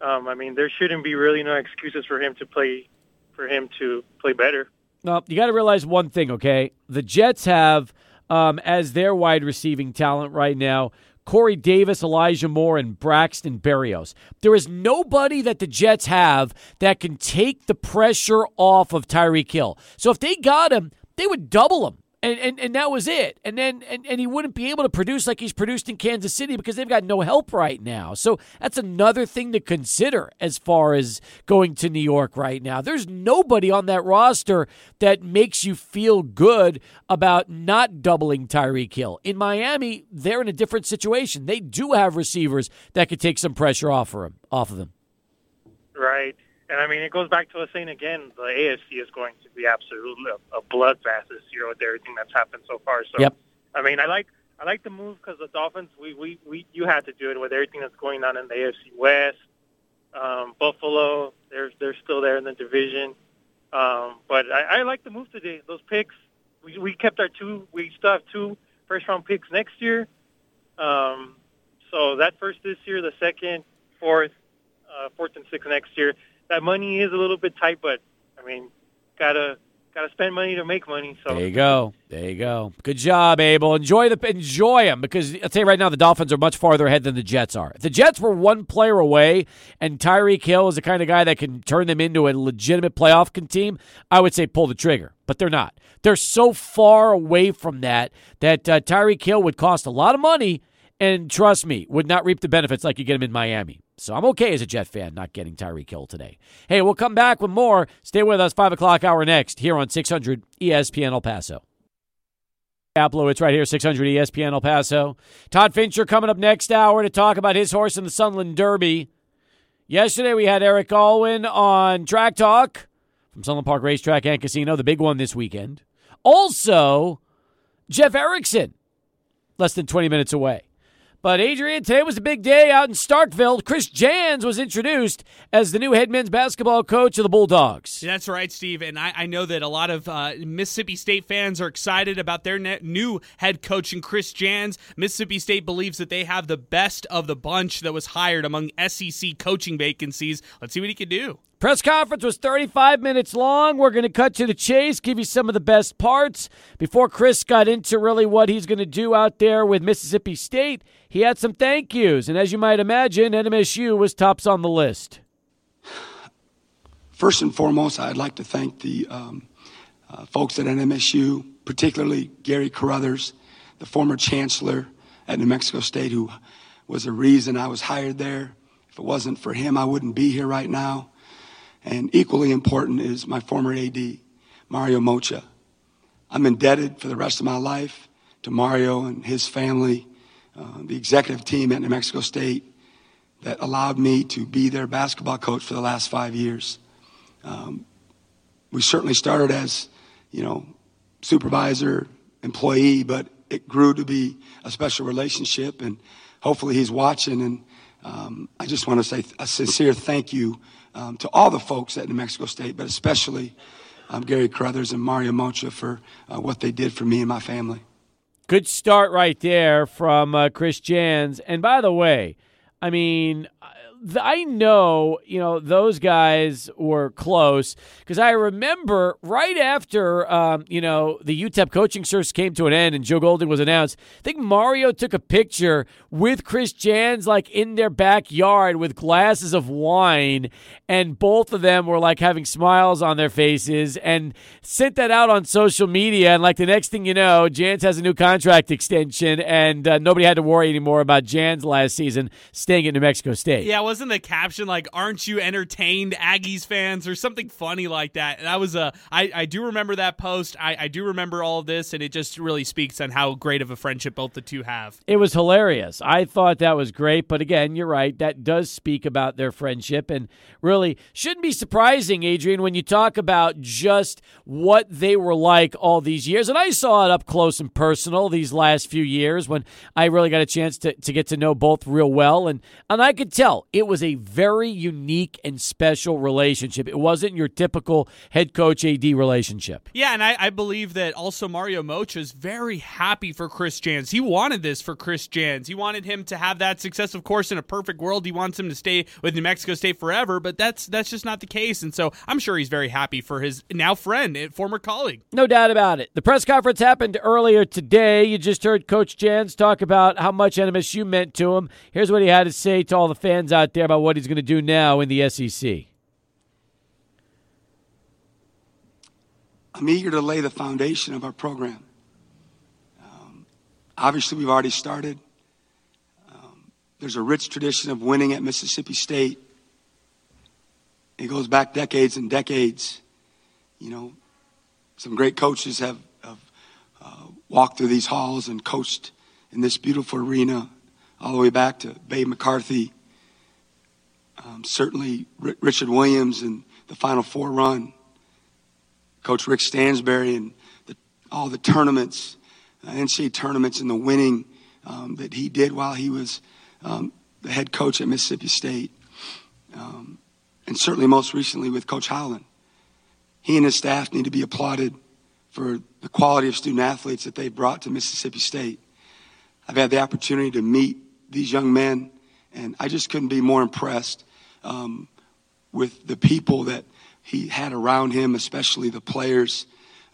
um, I mean, there shouldn't be really no excuses for him to play for him to play better. No, you got to realize one thing, okay? The Jets have um, as their wide receiving talent right now Corey Davis, Elijah Moore, and Braxton Berrios. There is nobody that the Jets have that can take the pressure off of Tyreek Hill. So if they got him, they would double him and, and, and that was it. And then and, and he wouldn't be able to produce like he's produced in Kansas City because they've got no help right now. So that's another thing to consider as far as going to New York right now. There's nobody on that roster that makes you feel good about not doubling Tyreek Hill. In Miami, they're in a different situation. They do have receivers that could take some pressure off of him off of them. Right. And I mean, it goes back to us saying again, the AFC is going to be absolutely a, a bloodbath this year with everything that's happened so far. So, yep. I mean, I like I like the move because the Dolphins, we, we we you had to do it with everything that's going on in the AFC West. Um, Buffalo, they're they're still there in the division. Um, but I, I like the move today. Those picks, we we kept our two. We still have two first round picks next year. Um, so that first this year, the second, fourth, uh, fourth and sixth next year that money is a little bit tight, but I mean, gotta gotta spend money to make money. So there you go, there you go. Good job, Abel. Enjoy the enjoy them because I'll tell you right now, the Dolphins are much farther ahead than the Jets are. If the Jets were one player away, and Tyreek Hill is the kind of guy that can turn them into a legitimate playoff team, I would say pull the trigger. But they're not. They're so far away from that that uh, Tyreek Hill would cost a lot of money, and trust me, would not reap the benefits like you get him in Miami. So I'm okay as a Jet fan not getting Tyreek Hill today. Hey, we'll come back with more. Stay with us, 5 o'clock hour next here on 600 ESPN El Paso. Aplo, it's right here, 600 ESPN El Paso. Todd Fincher coming up next hour to talk about his horse in the Sunland Derby. Yesterday we had Eric Alwyn on Track Talk from Sunland Park Racetrack and Casino, the big one this weekend. Also, Jeff Erickson, less than 20 minutes away. But Adrian, today was a big day out in Starkville. Chris Jans was introduced as the new head men's basketball coach of the Bulldogs. That's right, Steve. And I, I know that a lot of uh, Mississippi State fans are excited about their new head coach, and Chris Jans. Mississippi State believes that they have the best of the bunch that was hired among SEC coaching vacancies. Let's see what he can do. Press conference was 35 minutes long. We're going to cut to the chase, give you some of the best parts. Before Chris got into really what he's going to do out there with Mississippi State, he had some thank yous. And as you might imagine, NMSU was tops on the list. First and foremost, I'd like to thank the um, uh, folks at NMSU, particularly Gary Carruthers, the former chancellor at New Mexico State, who was the reason I was hired there. If it wasn't for him, I wouldn't be here right now. And equally important is my former AD, Mario Moccia. I'm indebted for the rest of my life to Mario and his family, uh, the executive team at New Mexico State, that allowed me to be their basketball coach for the last five years. Um, we certainly started as, you know, supervisor, employee, but it grew to be a special relationship, and hopefully he's watching. And um, I just want to say a sincere thank you um, to all the folks at New Mexico State, but especially um, Gary Carruthers and Mario Moccia for uh, what they did for me and my family. Good start right there from uh, Chris Jans. And by the way, I mean, I know, you know, those guys were close because I remember right after, um, you know, the UTEP coaching search came to an end and Joe Golding was announced. I think Mario took a picture with Chris Jans, like in their backyard with glasses of wine, and both of them were like having smiles on their faces and sent that out on social media. And like the next thing you know, Jans has a new contract extension, and uh, nobody had to worry anymore about Jans last season staying at New Mexico State. Yeah, wasn't the caption like "Aren't you entertained, Aggies fans?" or something funny like that? That was a. I, I do remember that post. I, I do remember all of this, and it just really speaks on how great of a friendship both the two have. It was hilarious. I thought that was great, but again, you're right. That does speak about their friendship, and really shouldn't be surprising, Adrian, when you talk about just what they were like all these years. And I saw it up close and personal these last few years when I really got a chance to, to get to know both real well, and and I could tell it was a very unique and special relationship. It wasn't your typical head coach AD relationship. Yeah, and I, I believe that also Mario Moccia is very happy for Chris Jans. He wanted this for Chris Jans. He wanted him to have that success. Of course, in a perfect world, he wants him to stay with New Mexico State forever, but that's that's just not the case. And so I'm sure he's very happy for his now friend and former colleague. No doubt about it. The press conference happened earlier today. You just heard Coach Jans talk about how much NMSU meant to him. Here's what he had to say to all the fans out there about what he's going to do now in the SEC? I'm eager to lay the foundation of our program. Um, obviously, we've already started. Um, there's a rich tradition of winning at Mississippi State. It goes back decades and decades. You know, some great coaches have, have uh, walked through these halls and coached in this beautiful arena all the way back to Babe McCarthy um, certainly, R- Richard Williams and the Final Four run, Coach Rick Stansbury and the, all the tournaments, uh, NCAA tournaments, and the winning um, that he did while he was um, the head coach at Mississippi State, um, and certainly most recently with Coach Howland. He and his staff need to be applauded for the quality of student athletes that they've brought to Mississippi State. I've had the opportunity to meet these young men and I just couldn't be more impressed um, with the people that he had around him, especially the players.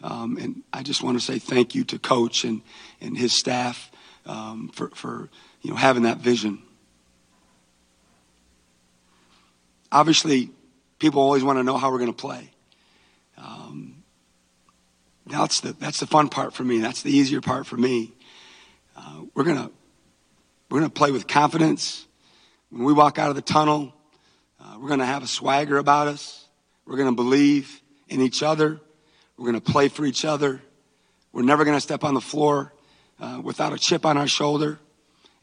Um, and I just want to say thank you to Coach and, and his staff um, for, for you know having that vision. Obviously, people always want to know how we're going to play. Um, that's the that's the fun part for me. That's the easier part for me. Uh, we're gonna we're gonna play with confidence. When we walk out of the tunnel, we're going to have a swagger about us. We're going to believe in each other. We're going to play for each other. We're never going to step on the floor uh, without a chip on our shoulder.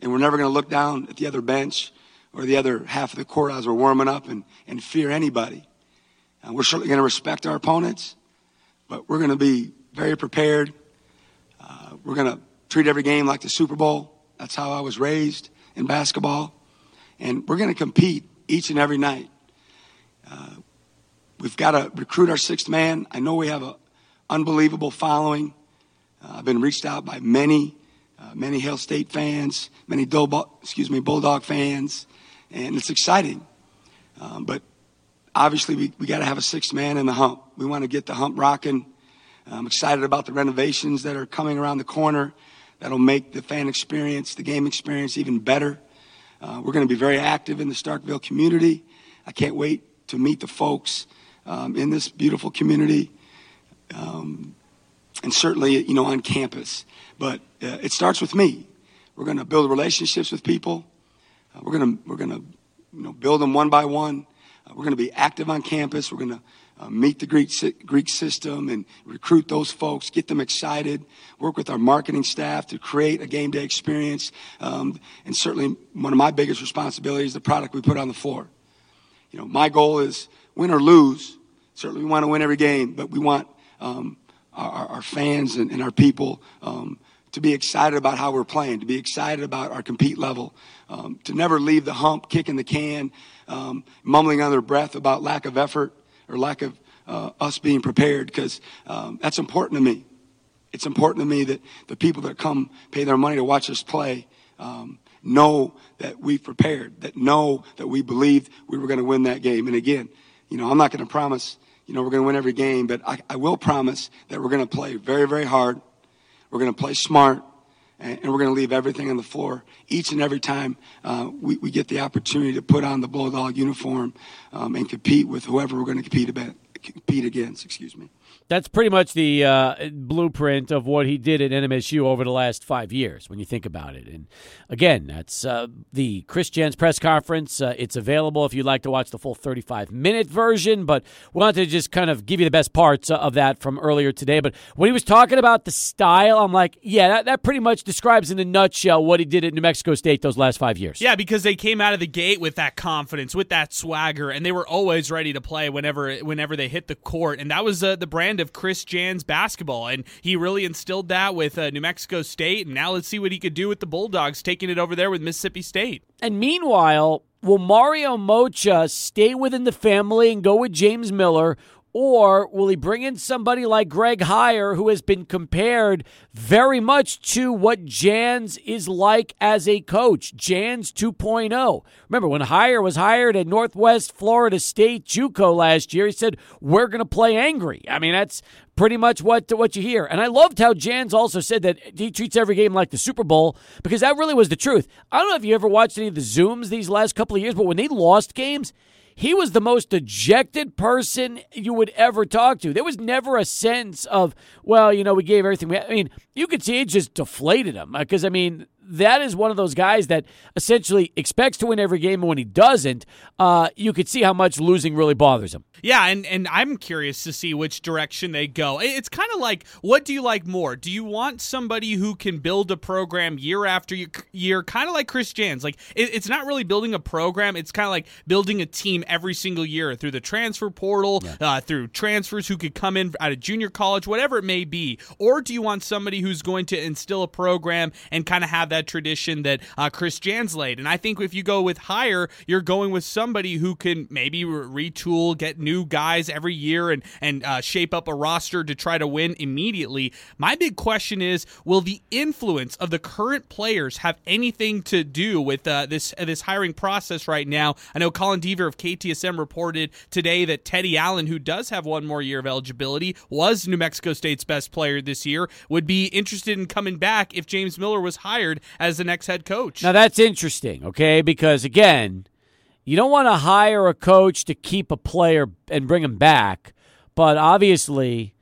And we're never going to look down at the other bench or the other half of the court as we're warming up and, and fear anybody. Uh, we're certainly going to respect our opponents, but we're going to be very prepared. Uh, we're going to treat every game like the Super Bowl. That's how I was raised in basketball and we're going to compete each and every night. Uh, we've got to recruit our sixth man. I know we have an unbelievable following. Uh, I've been reached out by many, uh, many Hail State fans, many Dol- excuse me, Bulldog fans, and it's exciting. Um, but obviously, we, we got to have a sixth man in the hump. We want to get the hump rocking. I'm excited about the renovations that are coming around the corner that'll make the fan experience, the game experience even better. Uh, we're going to be very active in the Starkville community. I can't wait to meet the folks um, in this beautiful community, um, and certainly, you know, on campus. But uh, it starts with me. We're going to build relationships with people. Uh, we're going to we're going to you know build them one by one. Uh, we're going to be active on campus. We're going to uh, meet the Greek, Greek system and recruit those folks, get them excited, work with our marketing staff to create a game day experience. Um, and certainly one of my biggest responsibilities is the product we put on the floor. You know, my goal is win or lose. Certainly we want to win every game, but we want um, our, our, fans and, and our people um, to be excited about how we're playing, to be excited about our compete level, um, to never leave the hump, kicking the can, um, mumbling under breath about lack of effort or lack of uh, us being prepared, because um, that's important to me. It's important to me that the people that come pay their money to watch us play um, know that we've prepared, that know that we believed we were going to win that game. And again, you know, I'm not going to promise, you know, we're going to win every game, but I, I will promise that we're going to play very, very hard. We're going to play smart and, we're going to leave everything on the floor each and every time uh, we, we, get the opportunity to put on the Bulldog uniform um, and compete with whoever we're going to compete, about, compete against. Excuse me that's pretty much the uh, blueprint of what he did at NMSU over the last five years, when you think about it. And again, that's uh, the Chris Jans press conference. Uh, it's available if you'd like to watch the full 35 minute version, but we wanted to just kind of give you the best parts of that from earlier today. But when he was talking about the style, I'm like, yeah, that, that pretty much describes in a nutshell what he did at New Mexico State those last five years. Yeah, because they came out of the gate with that confidence, with that swagger, and they were always ready to play whenever whenever they hit the court. And that was uh, the brand of Chris Jans basketball, and he really instilled that with uh, New Mexico State. And now let's see what he could do with the Bulldogs, taking it over there with Mississippi State. And meanwhile, will Mario Moccia stay within the family and go with James Miller, or will he bring in somebody like Greg Heiar, who has been compared very much to what Jans is like as a coach? Jans 2.0. Remember, when Heiar was hired at Northwest Florida State Juco last year, he said, We're going to play angry. I mean, that's pretty much what what you hear. And I loved how Jans also said that he treats every game like the Super Bowl because that really was the truth. I don't know if you ever watched any of the Zooms these last couple of years, but when they lost games, he was the most dejected person you would ever talk to. There was never a sense of, well, you know, we gave everything. I mean, you could see it just deflated him uh, because, I mean, that is one of those guys that essentially expects to win every game, and when he doesn't, uh, you could see how much losing really bothers him. Yeah, and, and I'm curious to see which direction they go. It's kind of like, what do you like more? Do you want somebody who can build a program year after year, kind of like Chris Jans? Like, it, it's not really building a program, it's kind of like building a team every single year through the transfer portal, yeah. uh, through transfers who could come in out of junior college, whatever it may be. Or do you want somebody who's going to instill a program and kind of have that tradition that uh, Chris Jans laid? And I think if you go with Heiar, you're going with somebody who can maybe retool, get new guys every year and and uh, shape up a roster to try to win immediately. My big question is, will the influence of the current players have anything to do with uh, this uh, this hiring process right now? I know Colin Deaver of KTSM reported today that Teddy Allen, who does have one more year of eligibility, was New Mexico State's best player this year, would be interested in coming back if James Miller was hired as the next head coach. Now that's interesting, okay? Because again you don't want to hire a coach to keep a player and bring him back, but obviously,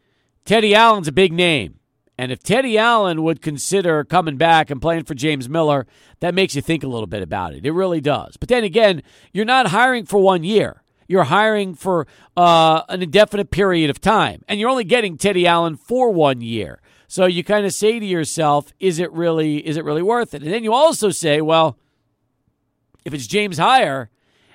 Teddy Allen's a big name. And if Teddy Allen would consider coming back and playing for James Miller, that makes you think a little bit about it. It really does. But then again, you're not hiring for one year. You're hiring for uh, an indefinite period of time, and you're only getting Teddy Allen for one year. So you kind of say to yourself, "Is it really? Is it really worth it?" And then you also say, "Well, if it's James Heiar,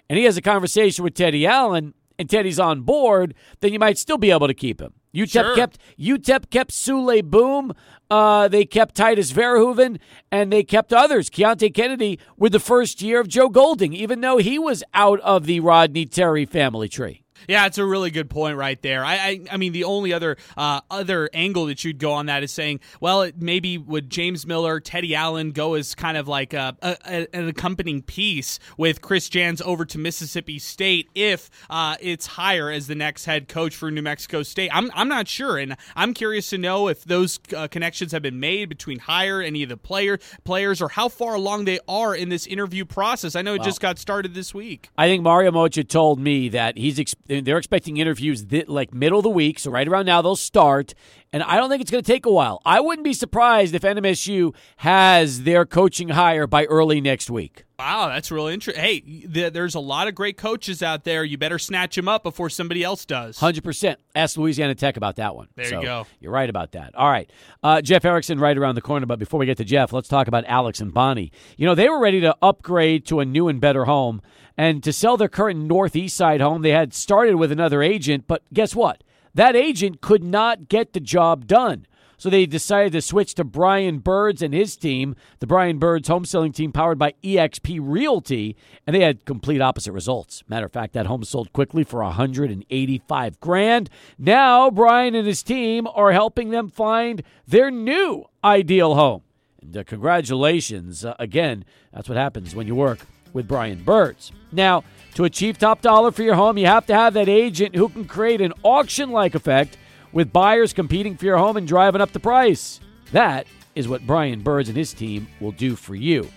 and he has a conversation with Teddy Allen and Teddy's on board, then you might still be able to keep him. UTEP sure. kept UTEP kept Souley Boum. Uh, they kept Titus Verhoeven, and they kept others. Keonte Kennedy with the first year of Joe Golding, even though he was out of the Rodney Terry family tree. Yeah, it's a really good point right there. I, I, I mean, the only other uh, other angle that you'd go on that is saying, well, it, maybe would James Miller, Teddy Allen go as kind of like a, a, an accompanying piece with Chris Jans over to Mississippi State if uh, it's Heiar as the next head coach for New Mexico State. I'm, I'm not sure, and I'm curious to know if those uh, connections have been made between Heiar, any of the player players, or how far along they are in this interview process. I know it well, just got started this week. I think Mario Moccia told me that he's. Ex- they're expecting interviews th- like middle of the week, so right around now they'll start. And I don't think it's going to take a while. I wouldn't be surprised if NMSU has their coaching hire by early next week. Wow, that's really interesting. Hey, th- there's a lot of great coaches out there. You better snatch them up before somebody else does. Hundred percent. Ask Louisiana Tech about that one. There So, you go. You're right about that. All right, uh, Jeff Erickson, right around the corner. But before we get to Jeff, let's talk about Alex and Bonnie. You know, they were ready to upgrade to a new and better home, and to sell their current Northeast Side home, they had started with another agent. But guess what? That agent could not get the job done. So they decided to switch to Brian Burds and his team, the Brian Burds home selling team powered by EXP Realty, and they had complete opposite results. Matter of fact, that home sold quickly for 185 grand. Now Brian and his team are helping them find their new ideal home. And uh, congratulations uh, again. That's what happens when you work with Brian Burds. Now, to achieve top dollar for your home, you have to have that agent who can create an auction-like effect with buyers competing for your home and driving up the price. That is what Brian Burds and his team will do for you.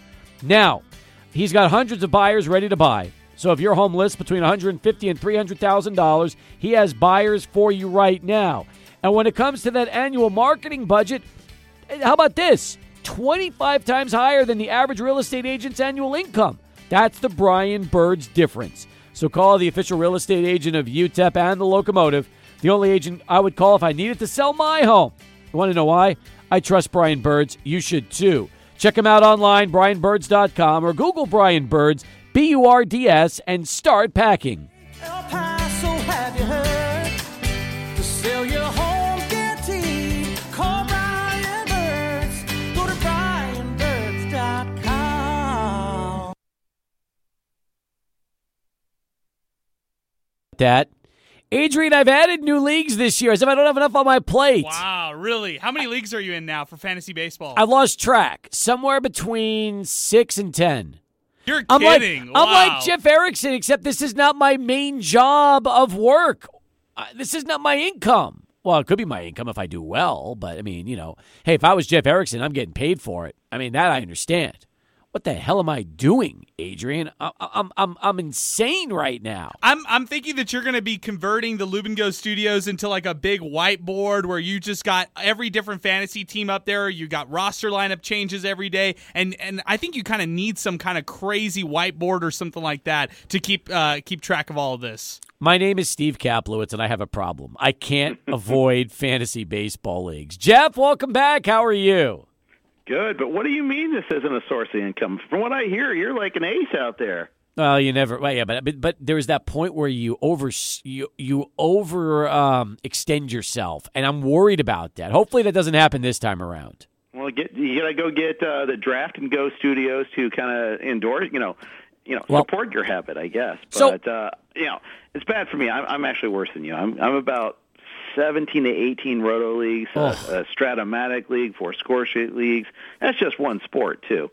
Now, he's got hundreds of buyers ready to buy. So if your home lists between 150 and 300,000 dollars, he has buyers for you right now. And when it comes to that annual marketing budget, eh, how about this? 25 times higher than the average real estate agent's annual income. That's the Brian Burds difference. So call the official real estate agent of UTEP and the locomotive the only agent I would call if I needed to sell my home. You want to know why? I trust Brian Burds. You should too. Check him out online, brianburds.com, or Google Brian Burds, B U R D S, and start packing. That. Adrian, I've added new leagues this year as if I don't have enough on my plate. Wow, really? How many leagues are you in now for fantasy baseball? I've lost track. Somewhere between six and ten. You're I'm kidding. like wow. I'm like Jeff Erickson, except this is not my main job of work. Uh, this is not my income. Well, it could be my income if I do well, but I mean, you know, hey, if I was Jeff Erickson, I'm getting paid for it. I mean, that I understand. What the hell am I doing, Adrian? I, I'm I'm I'm insane right now. I'm I'm thinking that you're going to be converting the Lubingo Studios into like a big whiteboard where you just got every different fantasy team up there. You got roster lineup changes every day, and and I think you kind of need some kind of crazy whiteboard or something like that to keep uh, keep track of all of this. My name is Steve Kaplowitz, and I have a problem. I can't avoid fantasy baseball leagues. Jeff, welcome back. How are you? Good, but what do you mean this isn't a source of income? From what I hear, you're like an ace out there. Well, you never. Well, yeah, but but but there's that point where you over you you over um, extend yourself, and I'm worried about that. Hopefully, that doesn't happen this time around. Well, get you gotta go get uh, the Draft and Go Studios to kind of endorse, you know, you know, Well- support your habit, I guess. So- But uh, you know, it's bad for me. I'm, I'm actually worse than you. I'm I'm about 17 to 18 roto leagues, Oh. a Stratomatic league, four score sheet leagues. That's just one sport too.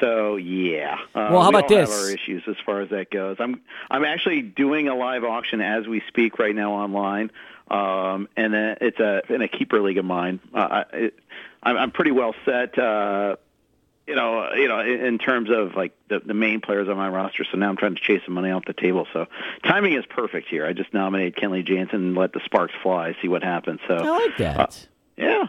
So yeah. Uh, Well, how we about this? Have our issues as far as that goes. I'm I'm actually doing a live auction as we speak right now online, um, and it's a in a keeper league of mine. Uh, I, it, I'm, I'm pretty well set. Uh, you know, you know, in, terms of like the, the main players on my roster. So now I'm trying to chase some money off the table. So timing is perfect here. I just nominated Kenley Jansen and let the sparks fly, see what happens. So I like that. uh, yeah.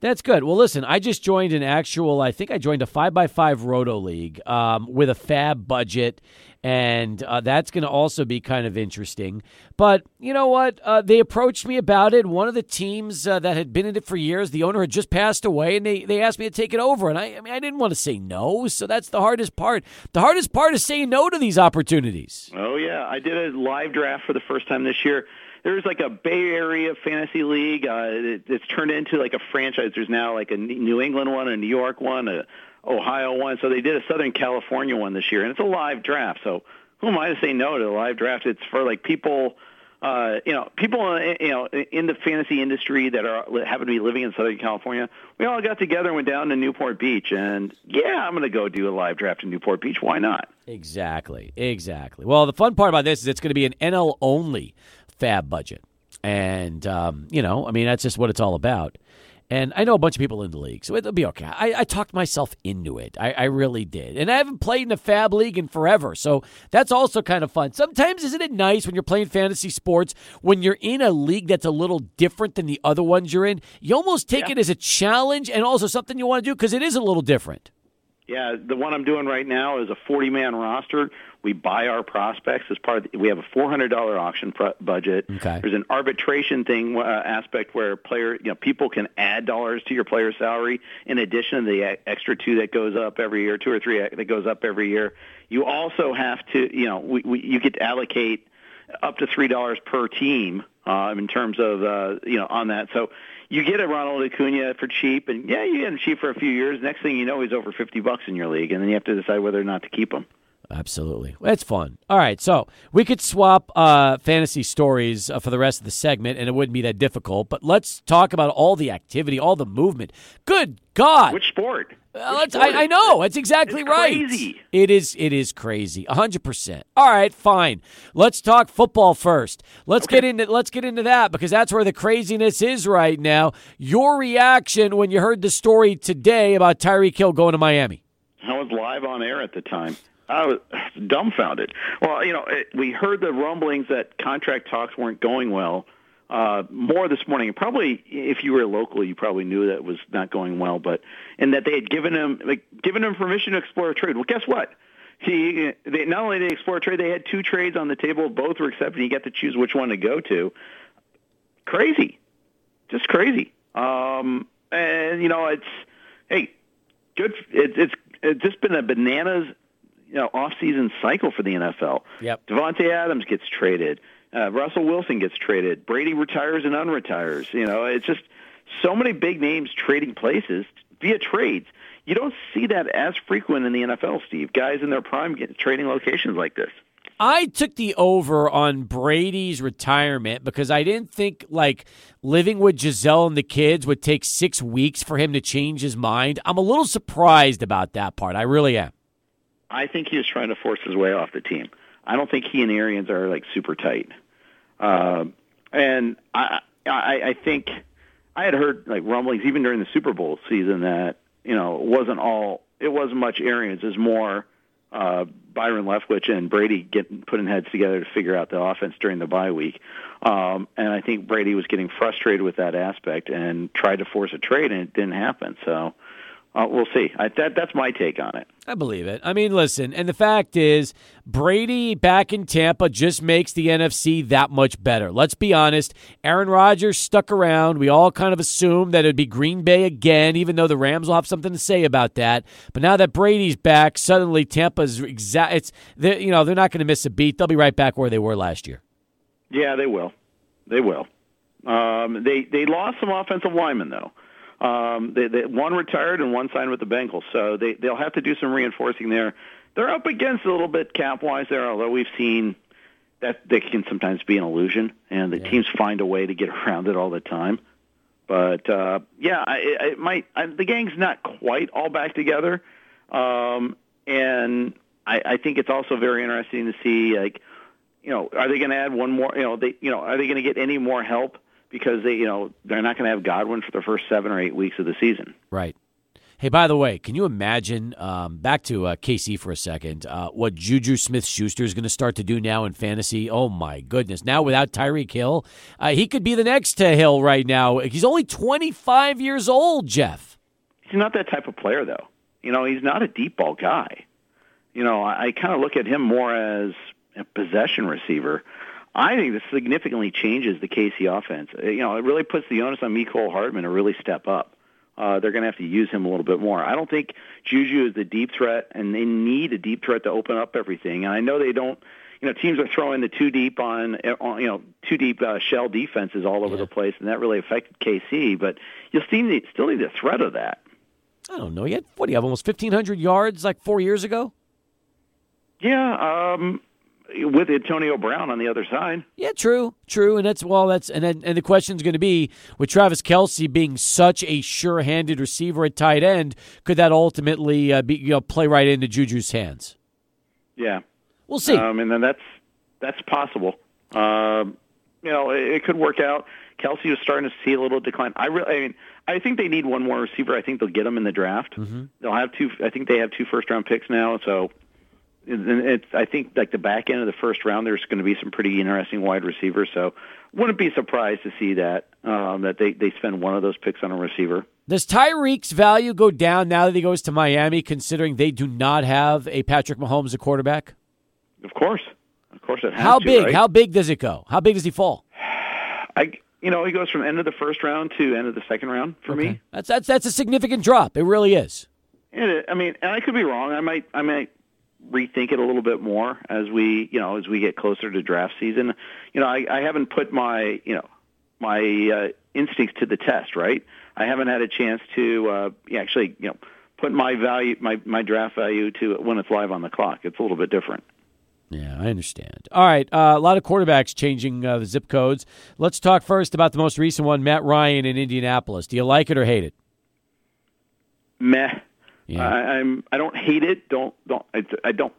That's good. Well, listen, I just joined an actual. I think I joined a five by five roto league um, with a FAAB budget, and uh, that's going to also be kind of interesting. But you know what? Uh, they approached me about it. One of the teams uh, that had been in it for years, the owner had just passed away, and they, they asked me to take it over. And I, I mean, I didn't want to say no. So that's the hardest part. The hardest part is saying no to these opportunities. Oh yeah, I did a live draft for the first time this year. There's like a Bay Area fantasy league. Uh, it, it's turned into like a franchise. There's now like a New England one, a New York one, a Ohio one. So they did a Southern California one this year, and it's a live draft. So who am I to say no to a live draft? It's for like people. Uh, you know, people uh, you know in the fantasy industry that are happen to be living in Southern California. We all got together and went down to Newport Beach, and yeah, I'm going to go do a live draft in Newport Beach. Why not? Exactly. Exactly. Well, the fun part about this is it's going to be an NL only FAAB budget. And, um, you know, I mean, that's just what it's all about. And I know a bunch of people in the league, so it'll be okay. I, I talked myself into it. I, I really did. And I haven't played in a FAAB league in forever, so that's also kind of fun. Sometimes, isn't it nice when you're playing fantasy sports, when you're in a league that's a little different than the other ones you're in? You almost take it as a challenge and also something you want to do because it is a little different. Yeah, the one I'm doing right now is a 40 man roster. We buy our prospects as part of. The, we have a $400 auction pr- budget. Okay. There's an arbitration thing uh, aspect where player, you know, people can add dollars to your player salary in addition to the extra two that goes up every year, two or three that goes up every year. You also have to, you know, we, we, you get to allocate up to three dollars per team uh, in terms of uh, you know on that. So you get a Ronald Acuna for cheap, and yeah, you get him cheap for a few years. Next thing you know, he's over fifty bucks in your league, and then you have to decide whether or not to keep him. Absolutely. It's fun. All right. So we could swap uh, fantasy stories uh, for the rest of the segment, and it wouldn't be that difficult. But let's talk about all the activity, all the movement. Good God. Which sport? Uh, Which sport I, I know. That's exactly It's right. crazy. It is. It is crazy. hundred percent. All right. Fine. Let's talk football first. Let's get into. Let's get into that because that's where the craziness is right now. Your reaction when you heard the story today about Tyreek Hill going to Miami? I was live on air at the time. I was dumbfounded. Well, you know, it, we heard the rumblings that contract talks weren't going well. Uh, more this morning, probably if you were local, you probably knew that was not going well, but and that they had given him like given him permission to explore a trade. Well, guess what? He they, not only did they explore a trade, they had two trades on the table. Both were accepted. He got to choose which one to go to. Crazy, just crazy. Um, and you know, it's hey, good. It, it's it's just been a bananas, you know, off-season cycle for the NFL. Yep. Davante Adams gets traded. Uh, Russell Wilson gets traded. Brady retires and unretires. You know, it's just so many big names trading places via trades. You don't see that as frequent in the NFL, Steve. Guys in their prime get trading locations like this. I took the over on Brady's retirement because I didn't think like living with Gisele and the kids would take six weeks for him to change his mind. I'm a little surprised about that part. I really am. I think he was trying to force his way off the team. I don't think he and Arians are like super tight. Uh, and I, I, I think I had heard like rumblings even during the Super Bowl season that you know it wasn't all it wasn't much Arians. Was more uh, Byron Leftwich and Brady getting putting heads together to figure out the offense during the bye week. Um, and I think Brady was getting frustrated with that aspect and tried to force a trade, and it didn't happen. So uh, we'll see. I, that that's my take on it. I believe it. I mean, listen, and the fact is, Brady back in Tampa just makes the NFC that much better. Let's be honest. Aaron Rodgers stuck around. We all kind of assumed that it'd be Green Bay again, even though the Rams will have something to say about that. But now that Brady's back, suddenly Tampa's exact. It's you know they're not going to miss a beat. They'll be right back where they were last year. Yeah, they will. They will. Um, they they lost some offensive linemen though. Um, they, they, one retired and one signed with the Bengals, so they they'll have to do some reinforcing there. They're up against a little bit cap wise there, although we've seen that they can sometimes be an illusion, and the teams find a way to get around it all the time. But uh, yeah, I, I- it might. I, the gang's not quite all back together, um, and I, I think it's also very interesting to see like you know, are they going to add one more? You know, they, you know, are they going to get any more help because they, you know, they're not going to have Godwin for the first seven or eight weeks of the season. Right. Hey, by the way, can you imagine? Um, back to uh, KC for a second. Uh, what Juju Smith Schuster is going to start to do now in fantasy? Oh my goodness! Now without Tyreek Hill, uh, he could be the next to Hill right now. He's only 25 years old, Jeff. He's not that type of player, though. You know, he's not a deep ball guy. You know, I, I kind of look at him more as a possession receiver. I think this significantly changes the KC offense. Uh, You know, it really puts the onus on Mecole Hardman to really step up. Uh, they're going to have to use him a little bit more. I don't think Juju is the deep threat, and they need a deep threat to open up everything. And I know they don't. You know, teams are throwing the two deep on, on you know, two deep uh, shell defenses all over Yeah. the place, and that really affected KC. But you'll still need, still need the threat of that. I don't know. Had what? do you have almost 1,500 yards like four years ago. Yeah, um, with Antonio Brown on the other side. Yeah, true, true, and that's well, that's and then, and the question's going to be with Travis Kelce being such a sure-handed receiver at tight end, could that ultimately uh, be you know play right into Juju's hands? Yeah, We'll see. um, and then that's that's possible. Um, you know, it, it could work out. Kelce was starting to see a little decline. I really, I mean, I think they need one more receiver. I think they'll get him in the draft. Mm-hmm. They'll have two. I think they have two first-round picks now. So, it's. I think like the back end of the first round, there's going to be some pretty interesting wide receivers. So, wouldn't be surprised to see that um, that they they spend one of those picks on a receiver. Does Tyreek's value go down now that he goes to Miami, considering they do not have a Patrick Mahomes a quarterback? Of course, of course it has How to, big? right? How big does it go? How big does he fall? I, you know, he goes from end of the first round to end of the second round for me. That's that's that's a significant drop. It really is. And I mean, and I could be wrong. I might, I might rethink it a little bit more as we, you know, as we get closer to draft season. You know, I, I haven't put my, you know, my uh, instincts to the test. Right. I haven't had a chance to uh, actually, you know, put my value, my my draft value to when it's live on the clock. It's a little bit different. Yeah, I understand. All right, uh, a lot of quarterbacks changing uh, the zip codes. Let's talk first about the most recent one, Matt Ryan in Indianapolis. Do you like it or hate it? Meh. Yeah. I, I'm. I don't hate it. Don't. Don't. I, I don't.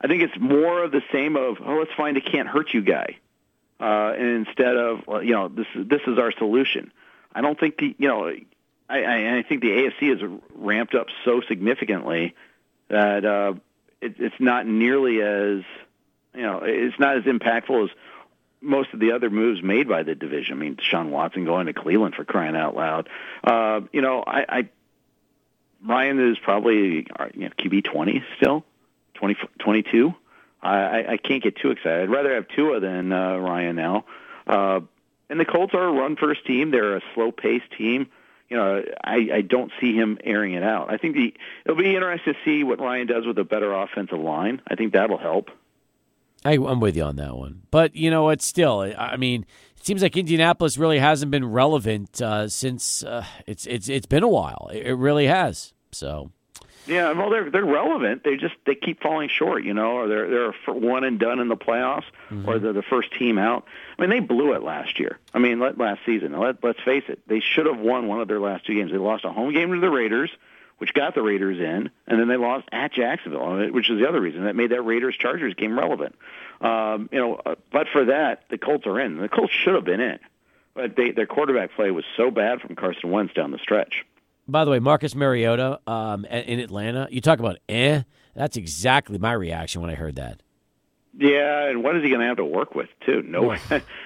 I think it's more of the same of oh, let's find a can't hurt you guy, uh, and instead of you know this this is our solution. I don't think the you know I, I, I think the AFC has ramped up so significantly that uh, it, it's not nearly as you know it's not as impactful as most of the other moves made by the division. I mean, Deshaun Watson going to Cleveland for crying out loud. Uh, you know, I, I Ryan is probably uh, you know, QB twenty still, 20, 22. I, I- can't get too excited. I'd rather have Tua than uh, Ryan now. Uh, and the Colts are a run first team. They're a slow paced team. You know, I, I don't see him airing it out. I think the it'll be interesting to see what Ryan does with a better offensive line. I think that'll help. I, I'm with you on that one. But you know what? Still, I mean, it seems like Indianapolis really hasn't been relevant uh, since uh, it's it's it's been a while. It, it really has. So Yeah, well, they're they're relevant. They just they keep falling short, you know, or they're they're one and done in the playoffs, or they're the first team out. I mean, they blew it last year. I mean, let, last season. Let, let's face it, they should have won one of their last two games. They lost a home game to the Raiders, which got the Raiders in, and then they lost at Jacksonville, which is the other reason that made that Raiders Chargers game relevant. Um, you know, uh, but for that, the Colts are in. The Colts should have been in, but they, their quarterback play was so bad from Carson Wentz down the stretch. By the way, Marcus Mariota um, in Atlanta. You talk about eh? That's exactly my reaction when I heard that. Yeah, and what is he going to have to work with too? No,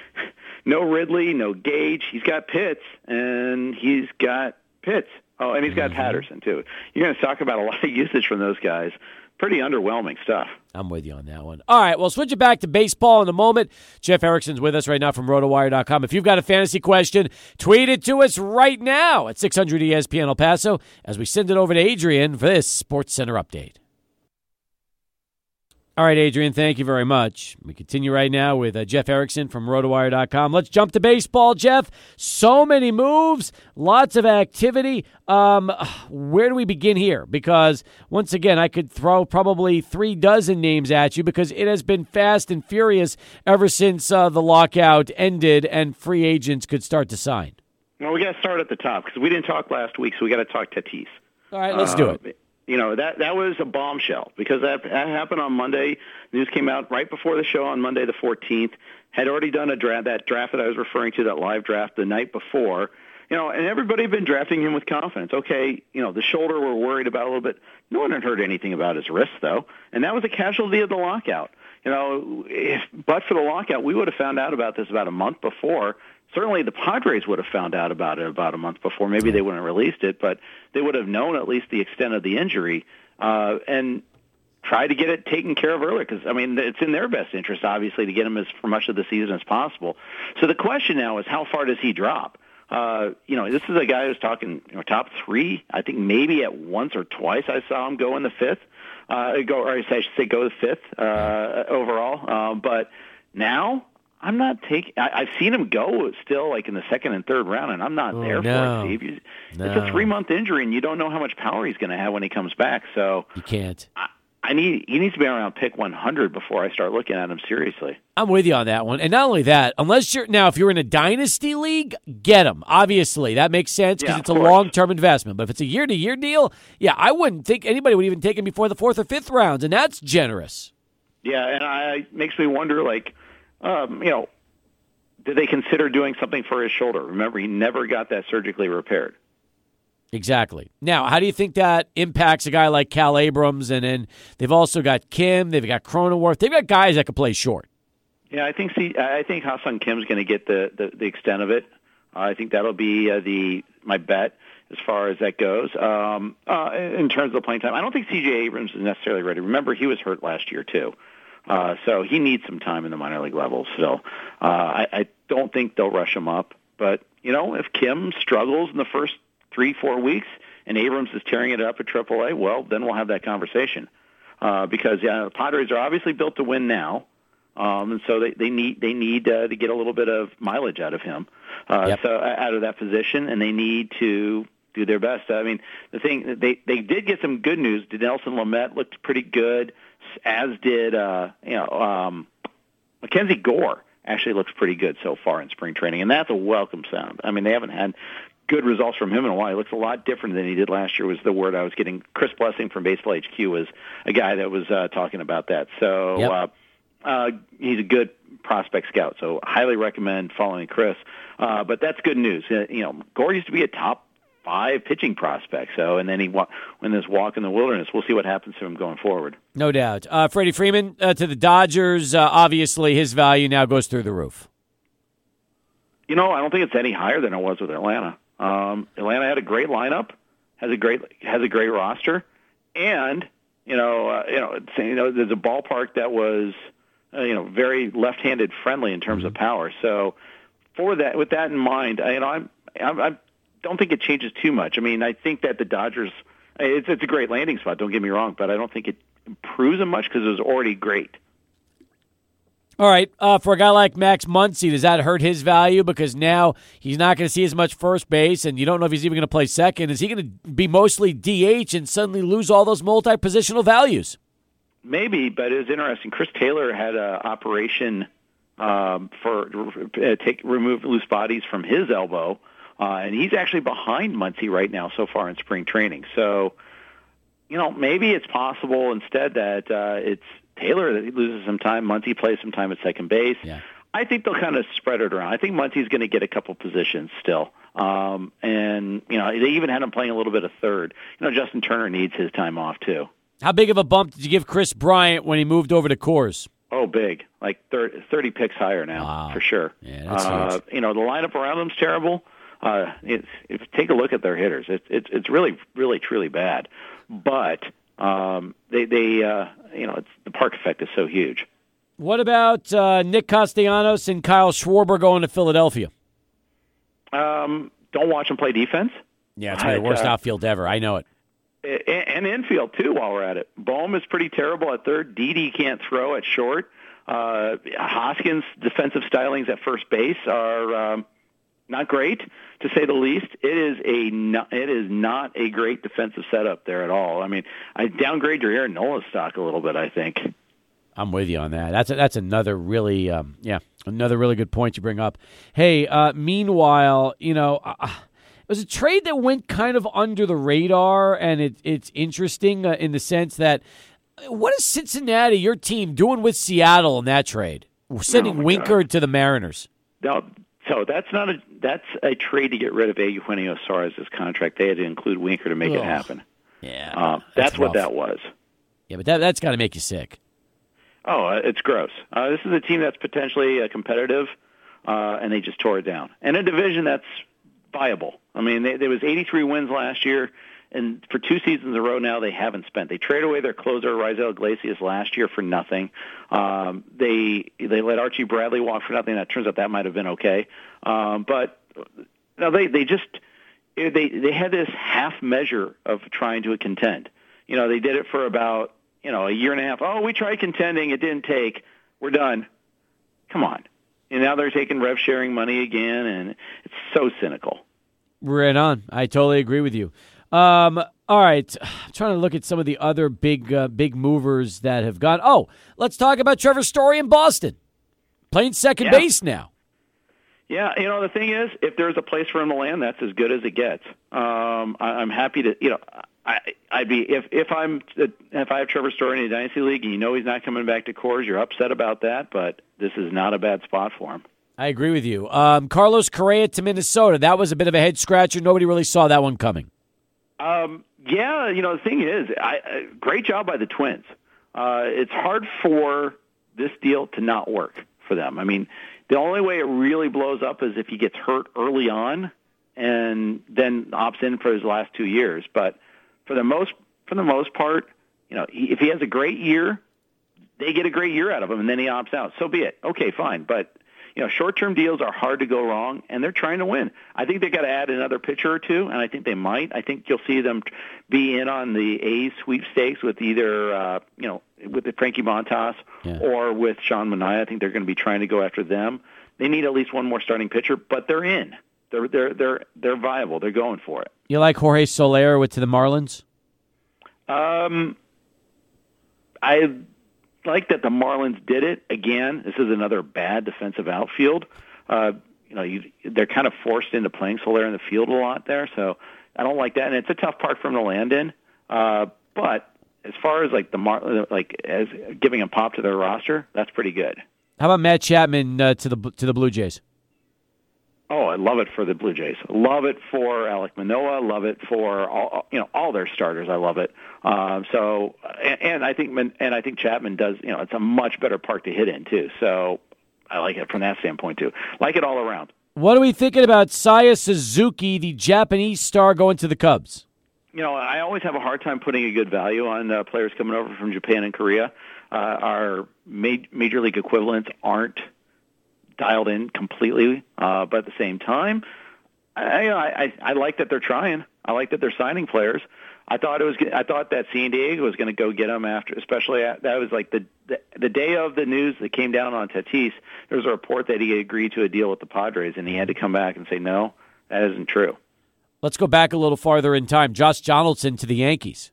no Ridley, no Gage. He's got Pitts, and he's got Pitts. Oh, and he's got mm-hmm. Patterson too. You're going to talk about a lot of usage from those guys. Pretty underwhelming stuff. I'm with you on that one. All right, well, switch it back to baseball in a moment. Jeff Erickson's with us right now from rotowire.com. If you've got a fantasy question, tweet it to us right now at 600 ESPN El Paso as we send it over to Adrian for this Sports Center update. All right, Adrian, thank you very much. We continue right now with uh, Jeff Erickson from rotowire.com. Let's jump to baseball, Jeff. So many moves, lots of activity. Um, where do we begin here? Because once again, I could throw probably three dozen names at you because it has been fast and furious ever since uh, the lockout ended and free agents could start to sign. Well, we got to start at the top because we didn't talk last week, so we got to talk Tatis. All right, let's do Uh, it. You know that that was a bombshell because that, that happened on Monday. News came out right before the show on Monday the 14th. Had already done a draft, that draft that I was referring to, that live draft the night before. You know, and everybody had been drafting him with confidence. Okay, you know, the shoulder we're worried about a little bit. No one had heard anything about his wrist though, and that was a casualty of the lockout. You know, if but for the lockout, we would have found out about this about a month before. Certainly, the Padres would have found out about it about a month before. Maybe they wouldn't have released it, but they would have known at least the extent of the injury uh, and try to get it taken care of earlier. Because I mean, it's in their best interest, obviously, to get him as for much of the season as possible. So the question now is, how far does he drop? Uh, you know, this is a guy who's talking you know, top three. I think maybe at once or twice I saw him go in the fifth. Uh, go, or I should say, go the fifth uh, overall. Uh, but now I'm not taking. I- I've seen him go still, like in the second and third round, and I'm not Oh, there no. for it. Steve. You- It's a three month injury, and you don't know how much power he's going to have when he comes back. So You can't. I, I need he needs to be around pick 100 before I start looking at him seriously. I'm with you on that one. And not only that, unless you're now, if you're in a dynasty league, get him. Obviously, that makes sense because Yeah, it's a long term investment. But if it's a year to year deal, yeah, I wouldn't think anybody would even take him before the fourth or fifth rounds, and that's generous. Yeah, and I it makes me wonder, like, um, you know, did they consider doing something for his shoulder? Remember, he never got that surgically repaired. Exactly. Now, how do you think that impacts a guy like Cal Abrams? And then they've also got Kim, they've got Cronenworth, they've got guys that can play short. Yeah, I think. See, I think Ha-Seong Kim's going to get the, the the extent of it. Uh, I think that'll be uh, the my bet. as far as that goes. Um, uh, in terms of the playing time, I don't think C.J. Abrams is necessarily ready. Remember, he was hurt last year too, uh, so he needs some time in the minor league levels. So uh, I, I don't think they'll rush him up. But you know, if Kim struggles in the first three, four weeks, and Abrams is tearing it up at AAA, well, then we'll have that conversation. Uh, because yeah, the Padres are obviously built to win now, um, and so they, they need they need uh, to get a little bit of mileage out of him, uh, Yep. so uh, out of that position, and they need to do their best. I mean, the thing they they did get some good news. Nelson Lamet looked pretty good, as did uh, you know um, Mackenzie Gore actually looks pretty good so far in spring training, and that's a welcome sound. I mean, they haven't had good results from him in a while. He looks a lot different than he did last year. Was the word I was getting. Chris Blessing from Baseball HQ was a guy that was uh, talking about that. So Yep. uh, uh, he's a good prospect scout. So highly recommend following Chris. Uh, but that's good news. Uh, you know, Gore used to be a top five pitching prospects. So and then he wa- went this walk in the wilderness. We'll see what happens to him going forward. No doubt. Uh, Freddie Freeman uh, to the Dodgers. Uh, obviously, his value now goes through the roof. You know, I don't think it's any higher than it was with Atlanta. Um, Atlanta had a great lineup, has a great has a great roster, and you know, uh, you know, you know, there's a ballpark that was, uh, you know, very left-handed friendly in terms of power. So, for that, with that in mind, I, you know, I'm, I'm, I don't think it changes too much. I mean, I think that the Dodgers, it's, it's a great landing spot. Don't get me wrong, but I don't think it improves them much because it was already great. All right, uh, for a guy like Max Muncy, does that hurt his value because now he's not going to see as much first base, and you don't know if he's even going to play second? Is he going to be mostly DH and suddenly lose all those multi-positional values? Maybe, but it was interesting. Chris Taylor had an operation um, for uh, take remove loose bodies from his elbow, uh, and he's actually behind Muncy right now so far in spring training. So, you know, maybe it's possible instead that uh, it's Taylor that loses some time, Muncy plays some time at second base. Yeah. I think they'll kind of spread it around. I think Muncy's going to get a couple positions still. Um, and, you know, they even had him playing a little bit of third. You know, Justin Turner needs his time off, too. How big of a bump did you give Kris Bryant when he moved over to Coors? Oh, big. Like 30, 30 picks higher now, Wow. for sure. Yeah, that's uh, huge. You know, the lineup around them's terrible. Uh, it's, if you take a look at their hitters, it's it's it's really really truly bad. But um, they they uh, you know it's the park effect is so huge. What about uh, Nick Castellanos and Kyle Schwarber going to Philadelphia? Um, don't watch them play defense. Yeah, it's my Right, worst uh, outfield ever. I know it. A- and infield too. While we're at it, Bohm is pretty terrible at third. Didi can't throw at short. Uh, Hoskins' defensive stylings at first base are um, not great, to say the least. It is a it is not a great defensive setup there at all. I mean, I downgrade your Aaron Nola stock a little bit. I think. I'm with you on that. That's that's another really, um, yeah, another really good point you bring up. Hey, uh, meanwhile, you know, uh, it was a trade that went kind of under the radar, and it, it's interesting uh, in the sense that uh, what is Cincinnati, your team, doing with Seattle in that trade? Sending Oh, my Winker to the Mariners. Now, so that's not a that's a trade to get rid of Eugenio Suarez's contract. They had to include Winker to make it happen. Yeah, Um, that's what that was. Yeah, but that that's got to make you sick. Oh, uh, it's gross. Uh, this is a team that's potentially uh, competitive, uh, and they just tore it down. And a division that's viable. I mean, they, there was 83 wins last year, and for two seasons in a row now, they haven't spent. They traded away their closer Raisel Iglesias last year for nothing. Um, they they let Archie Bradley walk for nothing. That turns out that might have been okay. Um, but no, they they just they they had this half measure of trying to contend. You know, they did it for about you know a year and a half. Oh, we tried contending, it didn't take. We're done. Come on. And now they're taking rev sharing money again, and it's so cynical. Right on. I totally agree with you. Um, all right, I'm trying to look at some of the other big uh, big movers that have gone. Oh, let's talk about Trevor Story in Boston, playing second Yeah. base now. Yeah, you know the thing is, if there's a place for him to land, that's as good as it gets. Um, I, I'm happy to, you know, I, I'd be if if I'm if I have Trevor Story in a dynasty league and you know he's not coming back to Coors, you're upset about that, but this is not a bad spot for him. I agree with you. Um, Carlos Correa to Minnesota. That was a bit of a head scratcher. Nobody really saw that one coming. Um, yeah, you know the thing is, I, I, great job by the Twins. Uh, it's hard for this deal to not work for them. I mean, the only way it really blows up is if he gets hurt early on, and then opts in for his last two years. But for the most for the most part, you know, if he has a great year, they get a great year out of him, and then he opts out. So be it. Okay, fine. But you know, short-term deals are hard to go wrong, and they're trying to win. I think they got to add another pitcher or two, and I think they might. I think you'll see them be in on the A's sweepstakes with either, uh, you know, with the Frankie Montas Yeah. or with Sean Manaea. I think they're going to be trying to go after them. They need at least one more starting pitcher, but they're in. They're they're they're they're viable. They're going for it. You like Jorge Soler with to the Marlins? Um, I like that the Marlins did it again. This is another bad defensive outfield. Uh, you know, you, they're kind of forced into playing Soler in the field a lot there, so I don't like that. And it's a tough park for him to land in. Uh, but as far as like the Mar- like as giving a pop to their roster, that's pretty good. How about Matt Chapman uh, to the to the Blue Jays? Oh, I love it for the Blue Jays. Love it for Alek Manoah. Love it for all you know all their starters. I love it. Um, so, and, and I think and I think Chapman does. You know, it's a much better park to hit in too. So, I like it from that standpoint too. Like it all around. What are we thinking about Seiya Suzuki, the Japanese star, going to the Cubs? You know, I always have a hard time putting a good value on uh, players coming over from Japan and Korea. Uh, our ma- major league equivalents aren't dialed in completely, uh, but at the same time, I, I, I, I like that they're trying. I like that they're signing players. I thought it was. I thought that San Diego was going to go get them after, especially at, that was like the, the the day of the news that came down on Tatis. There was a report that he agreed to a deal with the Padres, and he had to come back and say no, that isn't true. Let's go back a little farther in time. Josh Donaldson to the Yankees.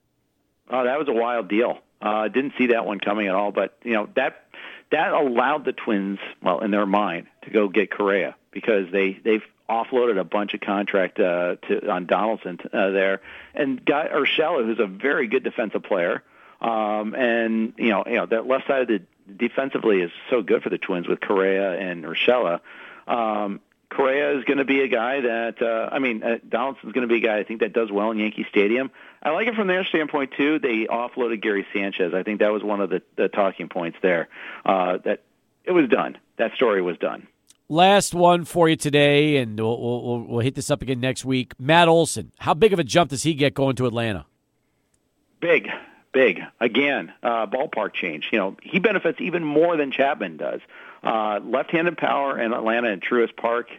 Oh, that was a wild deal. Uh, didn't see that one coming at all. But you know that that allowed the Twins, well, in their mind, to go get Correa because they they've offloaded a bunch of contract uh, to on Donaldson uh, there, and got Urshela, who's a very good defensive player. Um, and you know, you know that left side of the defensively is so good for the Twins with Correa and Urshela. Um, Correa is going to be a guy that uh, I mean, uh, Donaldson's going to be a guy I think that does well in Yankee Stadium. I like it from their standpoint too. They offloaded Gary Sanchez. I think that was one of the, the talking points there. Uh, that it was done. That story was done. Last one for you today, and we'll, we'll, we'll hit this up again next week. Matt Olson, how big of a jump does he get going to Atlanta? Big, big. Again, uh, ballpark change. You know, he benefits even more than Chapman does. Uh, left-handed power in Atlanta and Truist Park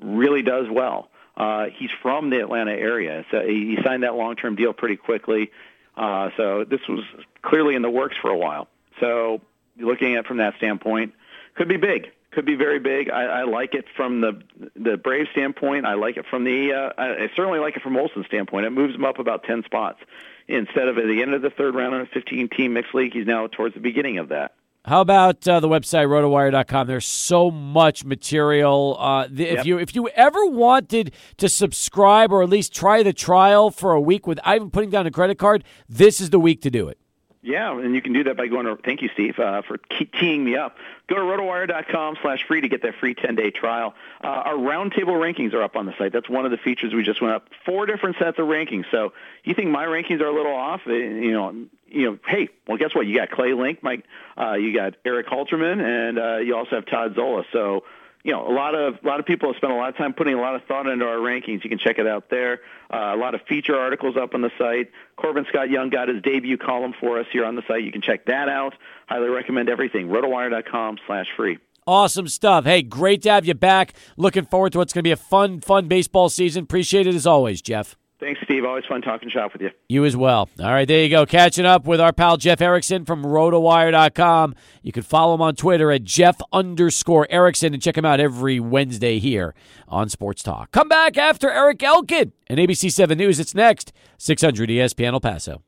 really does well. Uh, he's from the Atlanta area, so he signed that long-term deal pretty quickly. Uh, so this was clearly in the works for a while. So looking at it from that standpoint, could be big. Could be very big. I, I like it from the the Brave standpoint. I like it from the. Uh, I I certainly like it from Olson's standpoint. It moves him up about ten spots. Instead of at the end of the third round in a 15-team mixed league, he's now towards the beginning of that. How about uh, the website rotowire.com? There's so much material. Uh, the, If you if you ever wanted to subscribe or at least try the trial for a week without even putting down a credit card, this is the week to do it. Yeah, and you can do that by going to, thank you, Steve, uh, for teeing me up. Go to rotowire.com slash free to get that free 10-day trial. Uh, our roundtable rankings are up on the site. That's one of the features we just went up. Four different sets of rankings. So you think my rankings are a little off? eh, You know, you know, hey, well, guess what? You got Clay Link, Mike, uh, you got Eric Halterman, and uh, you also have Todd Zola. So you know, a lot of a lot of people have spent a lot of time putting a lot of thought into our rankings. You can check it out there. Uh, a lot of feature articles up on the site. Corbin Scott Young got his debut column for us here on the site. You can check that out. Highly recommend everything. Rotowire.com slash free. Awesome stuff. Hey, great to have you back. Looking forward to what's going to be a fun, fun baseball season. Appreciate it as always, Jeff. Thanks, Steve. Always fun talking shop with you. You as well. All right, there you go. Catching up with our pal Jeff Erickson from rotowire.com. You can follow him on Twitter at Jeff underscore Erickson and check him out every Wednesday here on Sports Talk. Come back after Eric Elkin and ABC 7 News. It's next, 600 ESPN El Paso.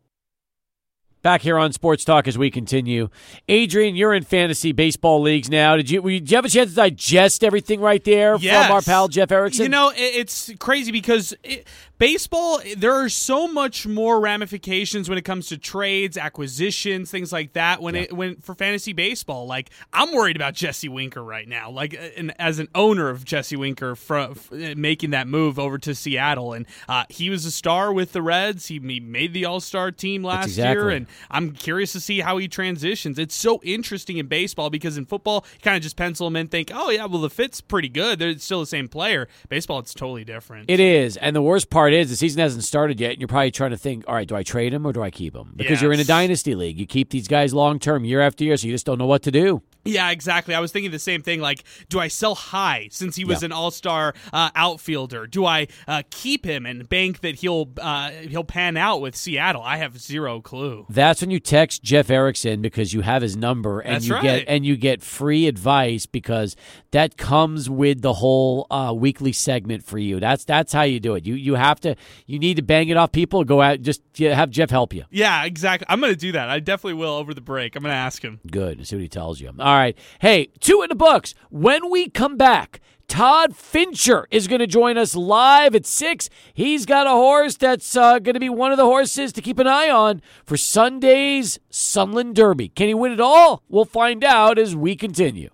Back here on Sports Talk as we continue. Adrian, you're in fantasy baseball leagues now. Did you, did you have a chance to digest everything right there Yes. from our pal Jeff Erickson? You know, it's crazy because it, baseball, there are so much more ramifications when it comes to trades, acquisitions, things like that. When it when for fantasy baseball, like I'm worried about Jesse Winker right now. Like, uh, and as an owner of Jesse Winker, fro- f- making that move over to Seattle, and uh, he was a star with the Reds. He, he made the All Star team last exactly. year, and I'm curious to see how he transitions. It's so interesting in baseball because in football, you kind of just pencil him in, think, oh yeah, well the fit's pretty good. They're still the same player. Baseball, it's totally different. It is, and the worst part is the season hasn't started yet, and you're probably trying to think, all right, do I trade him or do I keep him? Because you're in a dynasty league. You keep these guys long term, year after year, so you just don't know what to do. Yeah, exactly. I was thinking the same thing. Like, do I sell high since he was Yeah. an all-star uh, outfielder? Do I uh, keep him and bank that he'll uh, he'll pan out with Seattle? I have zero clue. That's when you text Jeff Erickson because you have his number and That's you right. get and you get free advice because that comes with the whole uh, weekly segment for you. That's that's how you do it. You you have to you need to bang it off people. Go out just have Jeff help you. Yeah, exactly. I'm going to do that. I definitely will over the break. I'm going to ask him. Good. See what he tells you. All right. Hey, two in the books. When we come back, Todd Fincher is going to join us live at six. He's got a horse that's uh, going to be one of the horses to keep an eye on for Sunday's Sunland Derby. Can he win it all? We'll find out as we continue.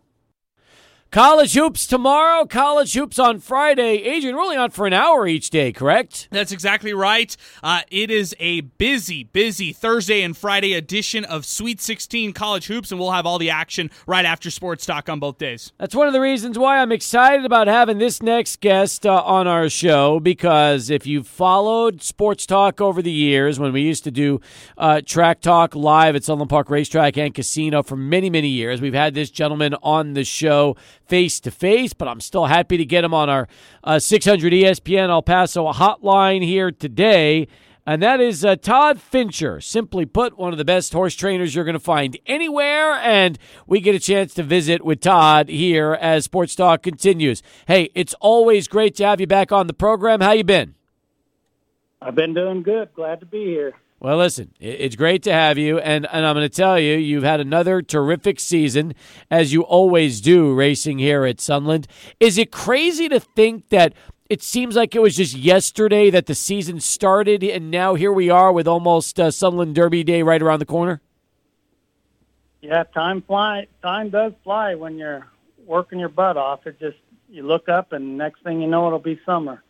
College hoops tomorrow, college hoops on Friday. Adrian, we're only on for an hour each day, correct? That's exactly right. Uh, it is a busy, busy Thursday and Friday edition of Sweet 16 College Hoops, and we'll have all the action right after Sports Talk on both days. That's one of the reasons why I'm excited about having this next guest uh, on our show because if you've followed sports talk over the years, when we used to do uh, track talk live at Sunland Park Racetrack and Casino for many, many years, we've had this gentleman on the show face to face, but I'm still happy to get him on our uh, 600 ESPN El Paso hotline here today. And that is uh, Todd Fincher. Simply put, one of the best horse trainers you're going to find anywhere. And we get a chance to visit with Todd here as Sports Talk continues. Hey, it's always great to have you back on the program. How you been? I've been doing good. Glad to be here. Well, listen, it's great to have you, and, and I'm going to tell you, you've had another terrific season, as you always do, racing here at Sunland. Is it crazy to think that it seems like it was just yesterday that the season started, and now here we are with almost uh, Sunland Derby Day right around the corner? Yeah, time fly. Time does fly when you're working your butt off. It just you look up and next thing you know it'll be summer.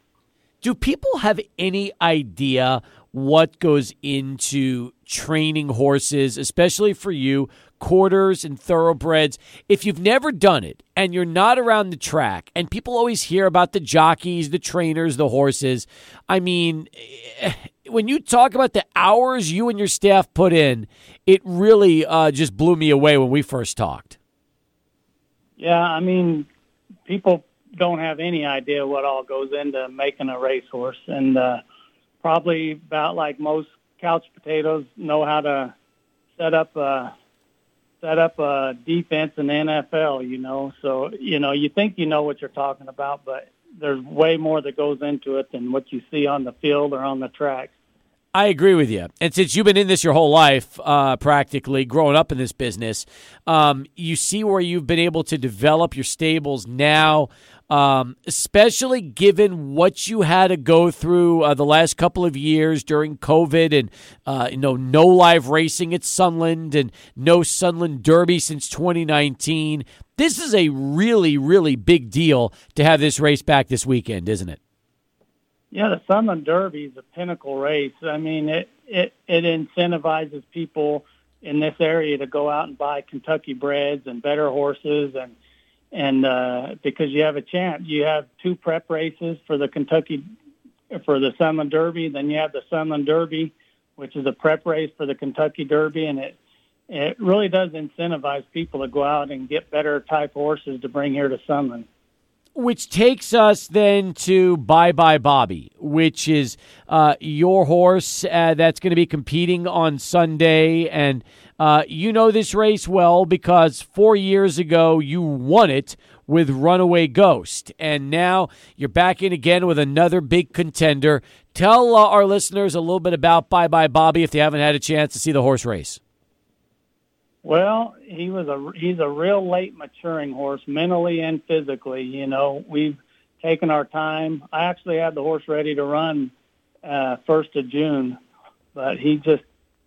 Do people have any idea what goes into training horses, especially for you, quarters and thoroughbreds? If you've never done it and you're not around the track, and people always hear about the jockeys, the trainers, the horses, I mean, eh, when you talk about the hours you and your staff put in, it really uh, just blew me away when we first talked. Yeah, I mean, people don't have any idea what all goes into making a racehorse, and uh, probably about like most couch potatoes know how to set up a set up a defense in the NFL. You know, so you know you think you know what you're talking about, but there's way more that goes into it than what you see on the field or on the track. I agree with you. And since you've been in this your whole life, uh, practically growing up in this business, um, you see where you've been able to develop your stables now, um, especially given what you had to go through uh, the last couple of years during COVID and uh, you know no live racing at Sunland and no Sunland Derby since 2019. This is a really, really big deal to have this race back this weekend, isn't it? Yeah, the Sunland Derby is a pinnacle race. I mean, it it it incentivizes people in this area to go out and buy Kentucky breds and better horses, and and uh, because you have a chance, you have two prep races for the Kentucky for the Sunland Derby, then you have the Sunland Derby, which is a prep race for the Kentucky Derby, and it it really does incentivize people to go out and get better type horses to bring here to Sunland. Which takes us then to Bye Bye Bobby, which is uh, your horse uh, that's going to be competing on Sunday. And uh, you know this race well because four years ago you won it with Runaway Ghost. And now you're back in again with another big contender. Tell uh, our listeners a little bit about Bye Bye Bobby if they haven't had a chance to see the horse race. Well, he was a he's a real late maturing horse, mentally and physically. You know, we've taken our time. I actually had the horse ready to run uh, first of June, but he just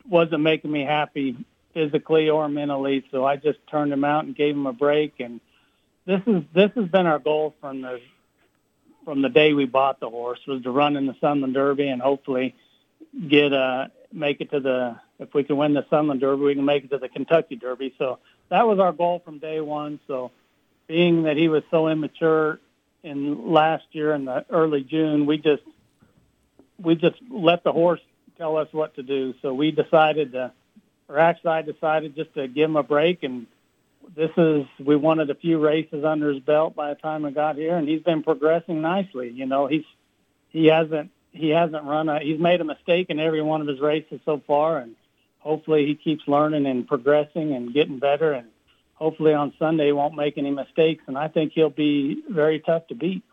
wasn't making me happy physically or mentally. So I just turned him out and gave him a break. And this is this has been our goal from the from the day we bought the horse was to run in the Sunland Derby and hopefully get uh make it to the if we can win the Sunland Derby, we can make it to the Kentucky Derby. So that was our goal from day one. So being that he was so immature in last year in the early June, we just we just let the horse tell us what to do. So we decided to, or actually I decided just to give him a break. And this is we wanted a few races under his belt by the time I got here, and he's been progressing nicely. You know, he's he hasn't he hasn't run a he's made a mistake in every one of his races so far, and hopefully he keeps learning and progressing and getting better and hopefully on Sunday he won't make any mistakes, and I think he'll be very tough to beat.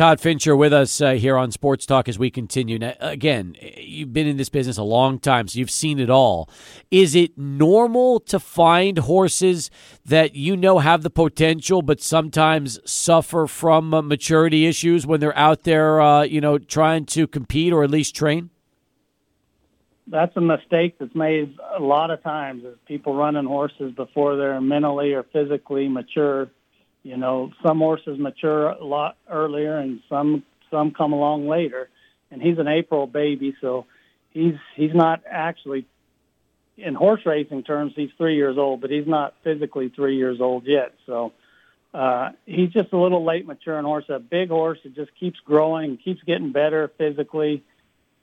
Todd Fincher with us uh, here on Sports Talk as we continue. Now, again, you've been in this business a long time, so you've seen it all. Is it normal to find horses that you know have the potential, but sometimes suffer from uh, maturity issues when they're out there, uh, you know, trying to compete or at least train? That's a mistake that's made a lot of times. Is people running horses before they're mentally or physically mature you know, some horses mature a lot earlier, and some some come along later. And he's an April baby, so he's he's not actually in horse racing terms. He's three years old, but he's not physically three years old yet. So uh, he's just a little late maturing horse. A big horse that just keeps growing, keeps getting better physically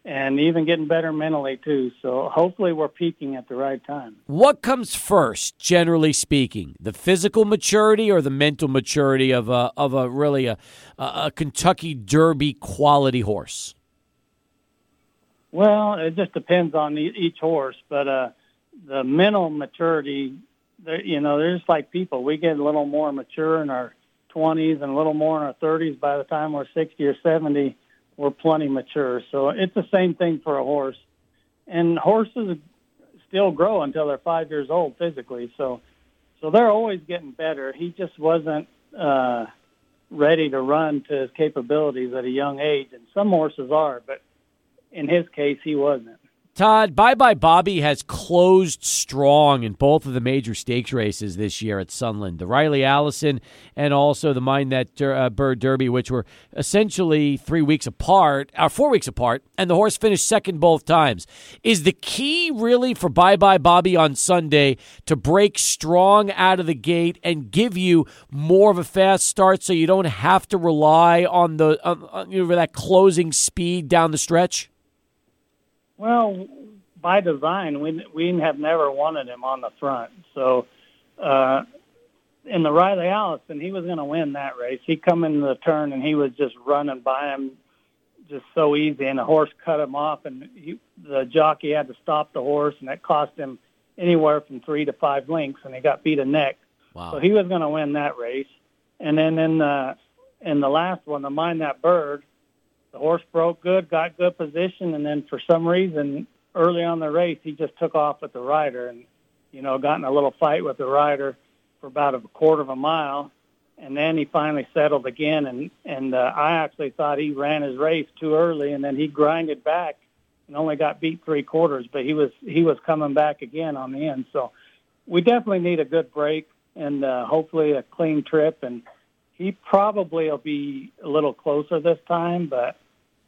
and even getting better mentally too. So hopefully we're peaking at the right time. What comes first, generally speaking, the physical maturity or the mental maturity of a of a really a, a Kentucky Derby quality horse? Well, it just depends on each horse, but uh, the mental maturity, you know, there's like people. We get a little more mature in our 20s and a little more in our 30s by the time we're 60 or 70 we're plenty mature. So it's the same thing for a horse. And horses still grow until they're five years old physically. So, so they're always getting better. He just wasn't uh, ready to run to his capabilities at a young age, and some horses are, but in his case, he wasn't. Todd, Bye Bye Bobby has closed strong in both of the major stakes races this year at Sunland. The Riley Allison and also the Mine That uh, Bird Derby, which were essentially three weeks apart, or uh, four weeks apart, and the horse finished second both times. Is the key really for Bye Bye Bobby on Sunday to break strong out of the gate and give you more of a fast start so you don't have to rely on the you know, that closing speed down the stretch? Well, by design, we we have never wanted him on the front. So, uh, in the Riley Allison, he was going to win that race. He come in the turn and he was just running by him, just so easy. And the horse cut him off, and he, the jockey had to stop the horse, and that cost him anywhere from three to five lengths, and he got beat a neck. Wow. So he was going to win that race. And then in the in the last one, the Mind That Bird, the horse broke good, got good position, and then for some reason, early on the race, he just took off with the rider and, you know, got in a little fight with the rider for about a quarter of a mile, and then he finally settled again. And and uh, I actually thought he ran his race too early, and then he grinded back and only got beat three quarters, but he was he was coming back again on the end. So we definitely need a good break and uh, hopefully a clean trip and he probably will be a little closer this time, but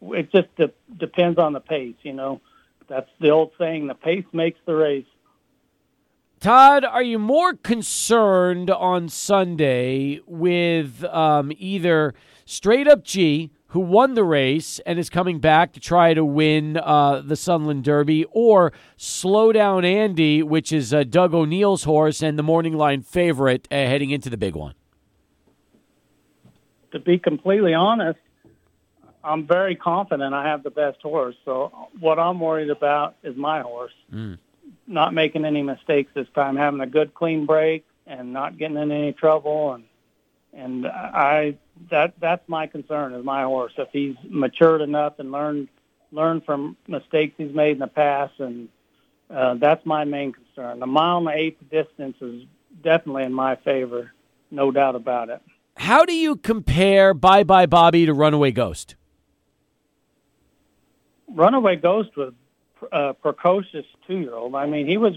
it just de- depends on the pace. You know, that's the old saying: the pace makes the race. Todd, are you more concerned on Sunday with um, either Straight Up G, who won the race and is coming back to try to win uh, the Sunland Derby, or Slow Down Andy, which is uh, Doug O'Neill's horse and the morning line favorite uh, heading into the big one? To be completely honest, I'm very confident I have the best horse. So what I'm worried about is my horse mm. not making any mistakes this time, having a good clean break and not getting in any trouble. And and I that that's my concern is my horse. If he's matured enough and learned learned from mistakes he's made in the past, and uh, that's my main concern. The mile and the eighth distance is definitely in my favor, no doubt about it. How do you compare Bye Bye Bobby to Runaway Ghost? Runaway Ghost was a precocious two-year-old. I mean, he was.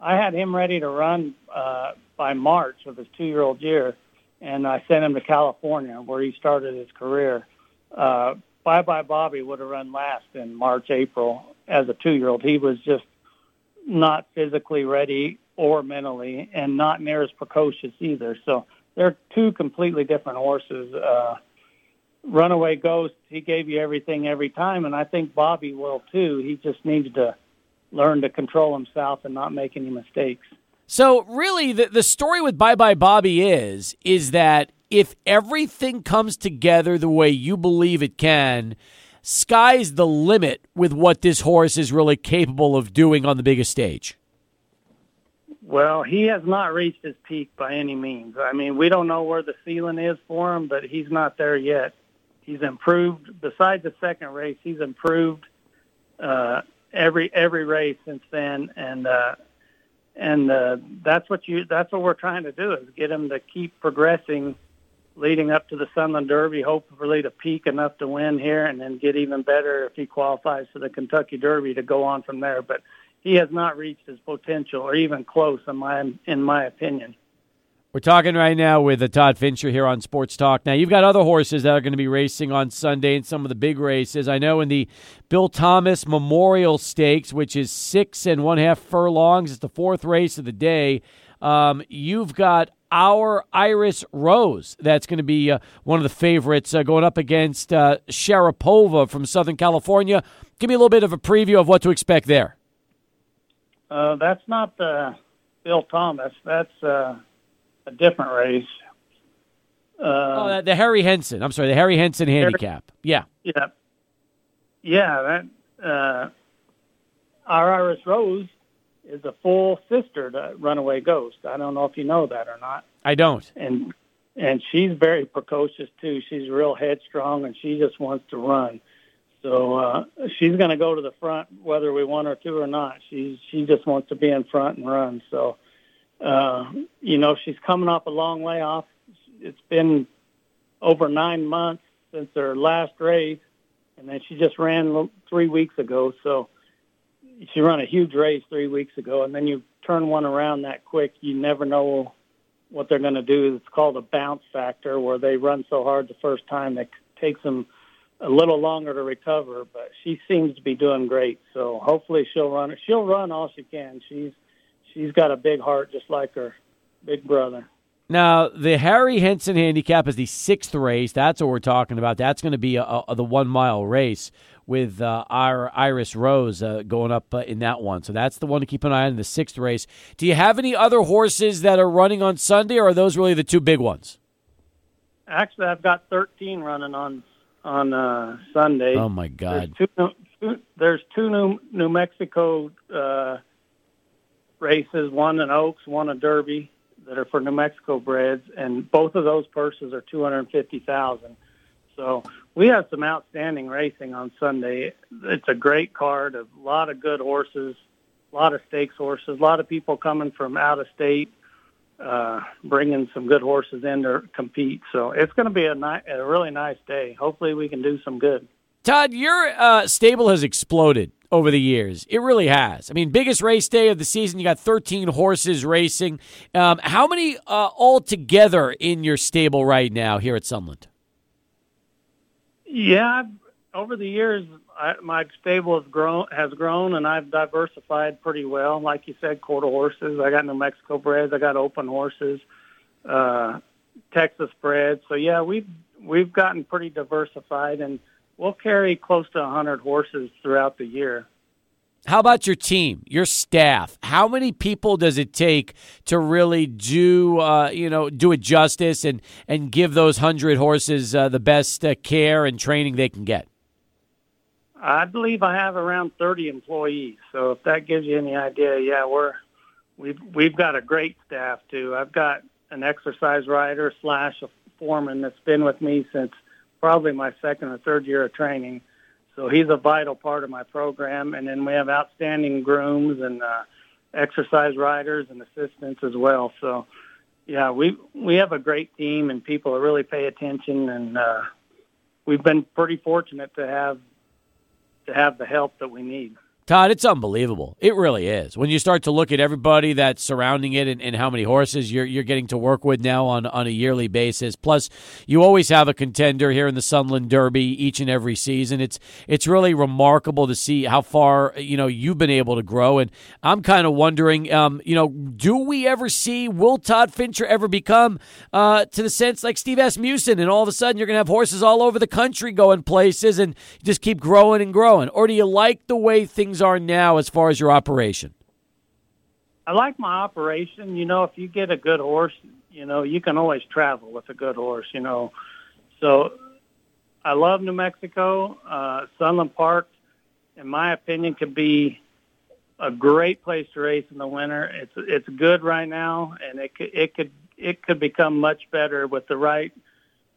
I had him ready to run uh, by March of his two-year-old year, and I sent him to California where he started his career. Uh, Bye Bye Bobby would have run last in March, April as a two-year-old. He was just not physically ready or mentally, and not near as precocious either. So they're two completely different horses. Uh, Runaway Ghost, he gave you everything every time, and I think Bobby will too. He just needs to learn to control himself and not make any mistakes. So really, the the story with Bye Bye Bobby is is that if everything comes together the way you believe it can, sky's the limit with what this horse is really capable of doing on the biggest stage. Well, he has not reached his peak by any means. I mean, we don't know where the ceiling is for him, but he's not there yet. He's improved. Besides the second race, he's improved uh, every every race since then, and uh, and uh, that's what you that's what we're trying to do is get him to keep progressing, leading up to the Sunland Derby. Hopefully, to peak enough to win here, and then get even better if he qualifies for the Kentucky Derby to go on from there. But he has not reached his potential, or even close, in my in my opinion. We're talking right now with uh, Todd Fincher here on Sports Talk. Now, you've got other horses that are going to be racing on Sunday in some of the big races. I know in the Bill Thomas Memorial Stakes, which is six and one half furlongs, it's the fourth race of the day. Um, you've got our Iris Rose. That's going to be uh, one of the favorites uh, going up against uh, Sharapova from Southern California. Give me a little bit of a preview of what to expect there. Uh, that's not the Bill Thomas. That's uh, a different race. Uh, oh, the Harry Henson. I'm sorry, the Harry Henson handicap. Yeah. Yeah. Yeah, that uh, our Iris Rose is a full sister to Runaway Ghost. I don't know if you know that or not. I don't. And and she's very precocious too. She's real headstrong and she just wants to run. So uh, she's going to go to the front whether we want her to or not. She she just wants to be in front and run. So uh, you know she's coming off a long layoff. It's been over nine months since her last race, and then she just ran three weeks ago. So she ran a huge race three weeks ago, and then you turn one around that quick. You never know what they're going to do. It's called a bounce factor, where they run so hard the first time that takes them a little longer to recover, but she seems to be doing great. So hopefully she'll run. She'll run all she can. She's she's got a big heart, just like her big brother. Now the Harry Henson handicap is the sixth race. That's what we're talking about. That's going to be a, a, the one mile race with uh, our Iris Rose uh, going up uh, in that one. So that's the one to keep an eye on in the sixth race. Do you have any other horses that are running on Sunday, or are those really the two big ones? Actually, I've got 13 running on on uh, Sunday. Oh my God! There's two, two, there's two New New Mexico uh, races, one in Oaks, one in Derby, that are for New Mexico breds, and both of those purses are two hundred fifty thousand. So we have some outstanding racing on Sunday. It's a great card, of a lot of good horses, a lot of stakes horses, a lot of people coming from out of state uh, bringing some good horses in to compete. So it's going to be a, ni- a really nice day. Hopefully, we can do some good. Todd, your uh, stable has exploded over the years. It really has. I mean, biggest race day of the season. You got 13 horses racing. Um, how many uh, altogether in your stable right now here at Sunland? Yeah, over the years, I, my stable has grown has grown, and I've diversified pretty well. Like you said, quarter horses. I got New Mexico breds. I got open horses, uh, Texas breds. So yeah, we've we've gotten pretty diversified, and we'll carry close to 100 horses throughout the year. How about your team, your staff? How many people does it take to really do, uh, you know, do it justice and and give those hundred horses uh, the best uh, care and training they can get? I believe I have around 30 employees. So if that gives you any idea, yeah, we're we've we've got a great staff too. I've got an exercise rider slash a foreman that's been with me since probably my second or third year of training. So he's a vital part of my program. And then we have outstanding grooms and uh, exercise riders and assistants as well. So yeah, we we have a great team and people really pay attention and uh, we've been pretty fortunate to have to have the help that we need. Todd, it's unbelievable. It really is. When you start to look at everybody that's surrounding it and, and, how many horses you're, you're getting to work with now on, on a yearly basis. Plus, you always have a contender here in the Sunland Derby each and every season. It's it's really remarkable to see how far you know you've been able to grow. And I'm kind of wondering, um, you know, do we ever see will Todd Fincher ever become uh, to the sense like Steve Asmussen, and all of a sudden you're going to have horses all over the country going places and just keep growing and growing? Or do you like the way things things are now as far as your operation? I like my operation. You know, if you get a good horse, you know, you can always travel with a good horse, you know. So I love New Mexico. Uh, Sunland Park, in my opinion, could be a great place to race in the winter. It's it's good right now, and it could it could it could become much better with the right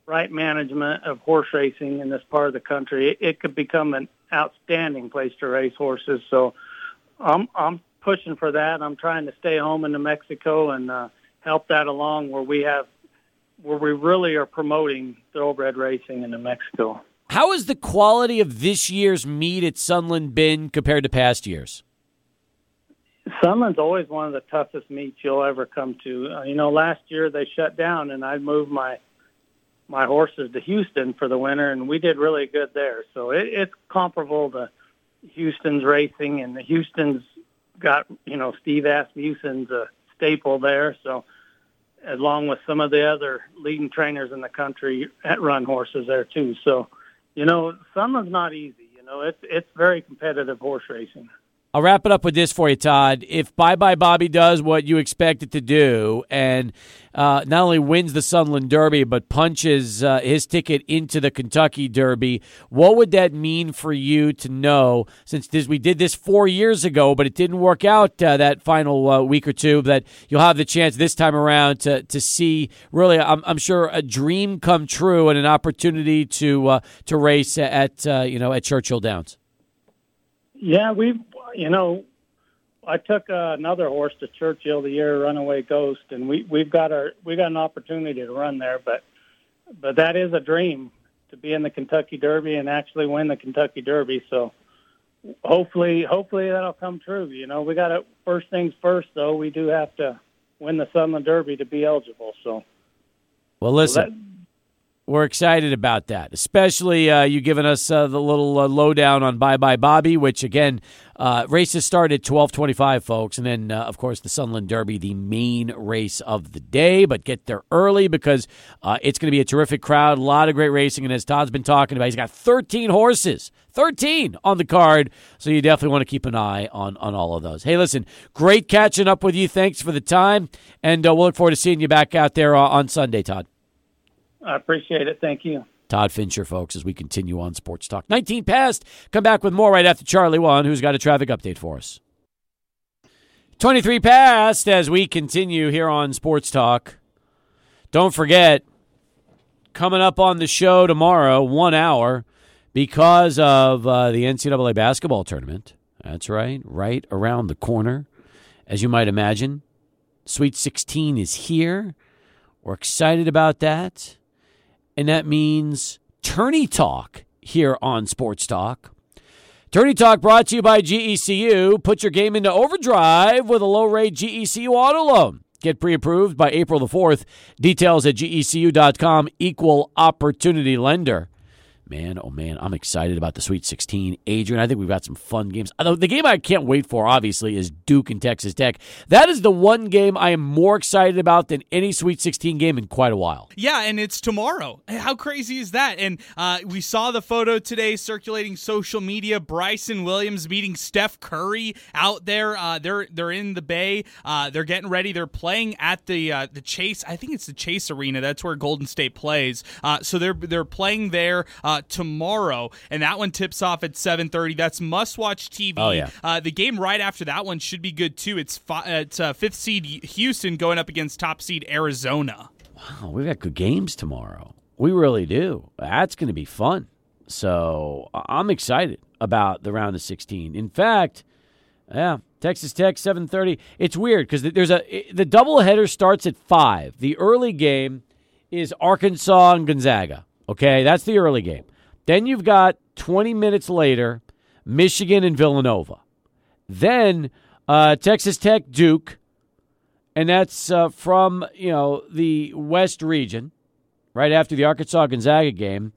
right management of horse racing in this part of the country. It, it could become an outstanding place to race horses. So I'm I'm pushing for that. I'm trying to stay home in New Mexico and uh, help that along where we have where we really are promoting thoroughbred racing in New Mexico. How has the quality of this year's meet at Sunland been compared to past years? Sunland's always one of the toughest meets you'll ever come to. Uh, you know, last year they shut down, and I moved my my horses to Houston for the winter, and we did really good there. So it, it's comparable to Houston's racing, and the Houston's got you know Steve Asmussen's a staple there. So along with some of the other leading trainers in the country at run horses there too. So you know Sunland's not easy. You know it's it's very competitive horse racing. I'll wrap it up with this for you, Todd. If Bye Bye Bobby does what you expect it to do and uh, not only wins the Sunland Derby, but punches uh, his ticket into the Kentucky Derby, what would that mean for you to know, since this, we did this four years ago, but it didn't work out uh, that final uh, week or two, that you'll have the chance this time around to, to see really, I'm, I'm sure, a dream come true and an opportunity to, uh, to race at, uh, you know, at Churchill Downs? Yeah, we've you know, I took uh, another horse to Churchill the year Runaway Ghost, and we we've got our we got an opportunity to run there, but but that is a dream to be in the Kentucky Derby and actually win the Kentucky Derby. So hopefully hopefully that'll come true. You know, we got to first things first though. We do have to win the Sunland Derby to be eligible. So well, listen. So that, we're excited about that, especially uh, you giving us uh, the little uh, lowdown on Bye Bye Bobby, which again, uh, races start at twelve twenty-five, folks, and then uh, of course the Sunland Derby, the main race of the day. But get there early because uh, it's going to be a terrific crowd, a lot of great racing, and as Todd's been talking about, he's got thirteen horses, thirteen on the card, so you definitely want to keep an eye on on all of those. Hey, listen, great catching up with you. Thanks for the time, and we'll look forward to seeing you back out there on Sunday, Todd. I appreciate it. Thank you. Todd Fincher, folks, as we continue on Sports Talk. 19 past. Come back with more right after Charlie One, who's got a traffic update for us. 23 past as we continue here on Sports Talk. Don't forget, coming up on the show tomorrow, one hour, because of uh, the NCAA basketball tournament. That's right, right around the corner. As you might imagine, Sweet 16 is here. We're excited about that and that means Tourney Talk here on Sports Talk. Tourney Talk brought to you by GECU. Put your game into overdrive with a low rate GECU auto loan. Get pre approved by April the 4th. Details at gecu.com. Equal opportunity lender man, oh man, I'm excited about the Sweet 16. Adrian, I think we've got some fun games. The game I can't wait for, obviously, is Duke and Texas Tech. That is the one game I am more excited about than any Sweet 16 game in quite a while. Yeah, and it's tomorrow. How crazy is that? And uh, we saw the photo today circulating social media. Bryson Williams meeting Steph Curry out there. Uh, they're they're in the Bay. Uh, they're getting ready. They're playing at the uh, the Chase. I think it's the Chase Arena. That's where Golden State plays. Uh, so they're they're playing there uh, tomorrow, and that one tips off at 7:30. That's must-watch TV. Oh yeah. Uh, the game right after that one should be good too. It's fi- it's uh, fifth seed Houston going up against top seed Arizona. Wow, we've got good games tomorrow. We really do. That's going to be fun. So I'm excited about the round of 16. In fact, yeah, Texas Tech 7:30. It's weird because there's a the doubleheader starts at five. The early game is Arkansas and Gonzaga. Okay, that's the early game. Then you've got 20 minutes later, Michigan and Villanova. Then uh, Texas Tech, Duke, and that's uh, from you know the West region, right after the Arkansas Gonzaga game,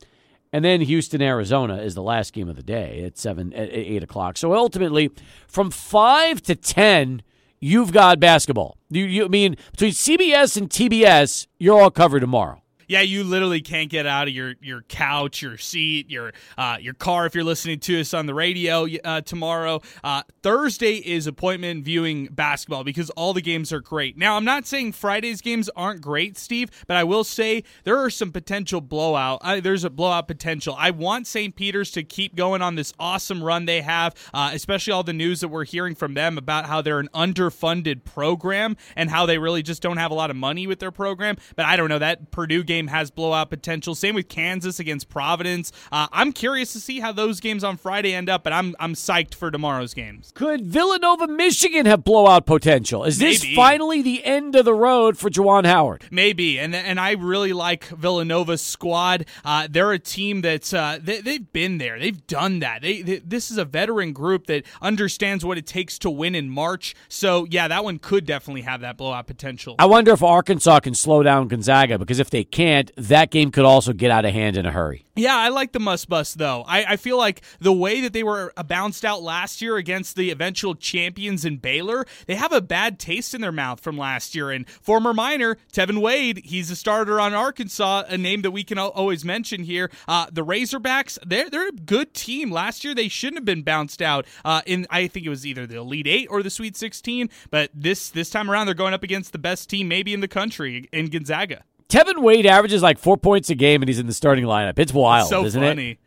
and then Houston, Arizona is the last game of the day at seven at eight o'clock. So ultimately, from five to ten, you've got basketball. You, you I mean between CBS and TBS, you're all covered tomorrow. Yeah, you literally can't get out of your, your couch, your seat, your uh, your car if you're listening to us on the radio uh, tomorrow. Uh, Thursday is appointment viewing basketball because all the games are great. Now, I'm not saying Friday's games aren't great, Steve, but I will say there are some potential blowout. there's a blowout potential. I want St. Peter's to keep going on this awesome run they have, uh, especially all the news that we're hearing from them about how they're an underfunded program and how they really just don't have a lot of money with their program. But I don't know that Purdue game game has blowout potential. Same with Kansas against Providence. Uh, I'm curious to see how those games on Friday end up, but I'm I'm psyched for tomorrow's games. Could Villanova, Michigan have blowout potential? Is this Maybe. finally the end of the road for Juwan Howard? Maybe, and and I really like Villanova's squad. Uh, they're a team that's uh, they, have been there, they've done that. They, they, this is a veteran group that understands what it takes to win in March. So yeah, that one could definitely have that blowout potential. I wonder if Arkansas can slow down Gonzaga because if they can't can't, that game could also get out of hand in a hurry. Yeah, I like the must bust though. I, I feel like the way that they were bounced out last year against the eventual champions in Baylor, they have a bad taste in their mouth from last year. And former Miner Tevin Wade, he's a starter on Arkansas, a name that we can always mention here. Uh, the Razorbacks, they're they're a good team. Last year they shouldn't have been bounced out uh, in. I think it was either the Elite Eight or the Sweet Sixteen. But this this time around, they're going up against the best team maybe in the country in Gonzaga. Tevin Wade averages like four points a game, and he's in the starting lineup. It's wild, it's so isn't funny. it?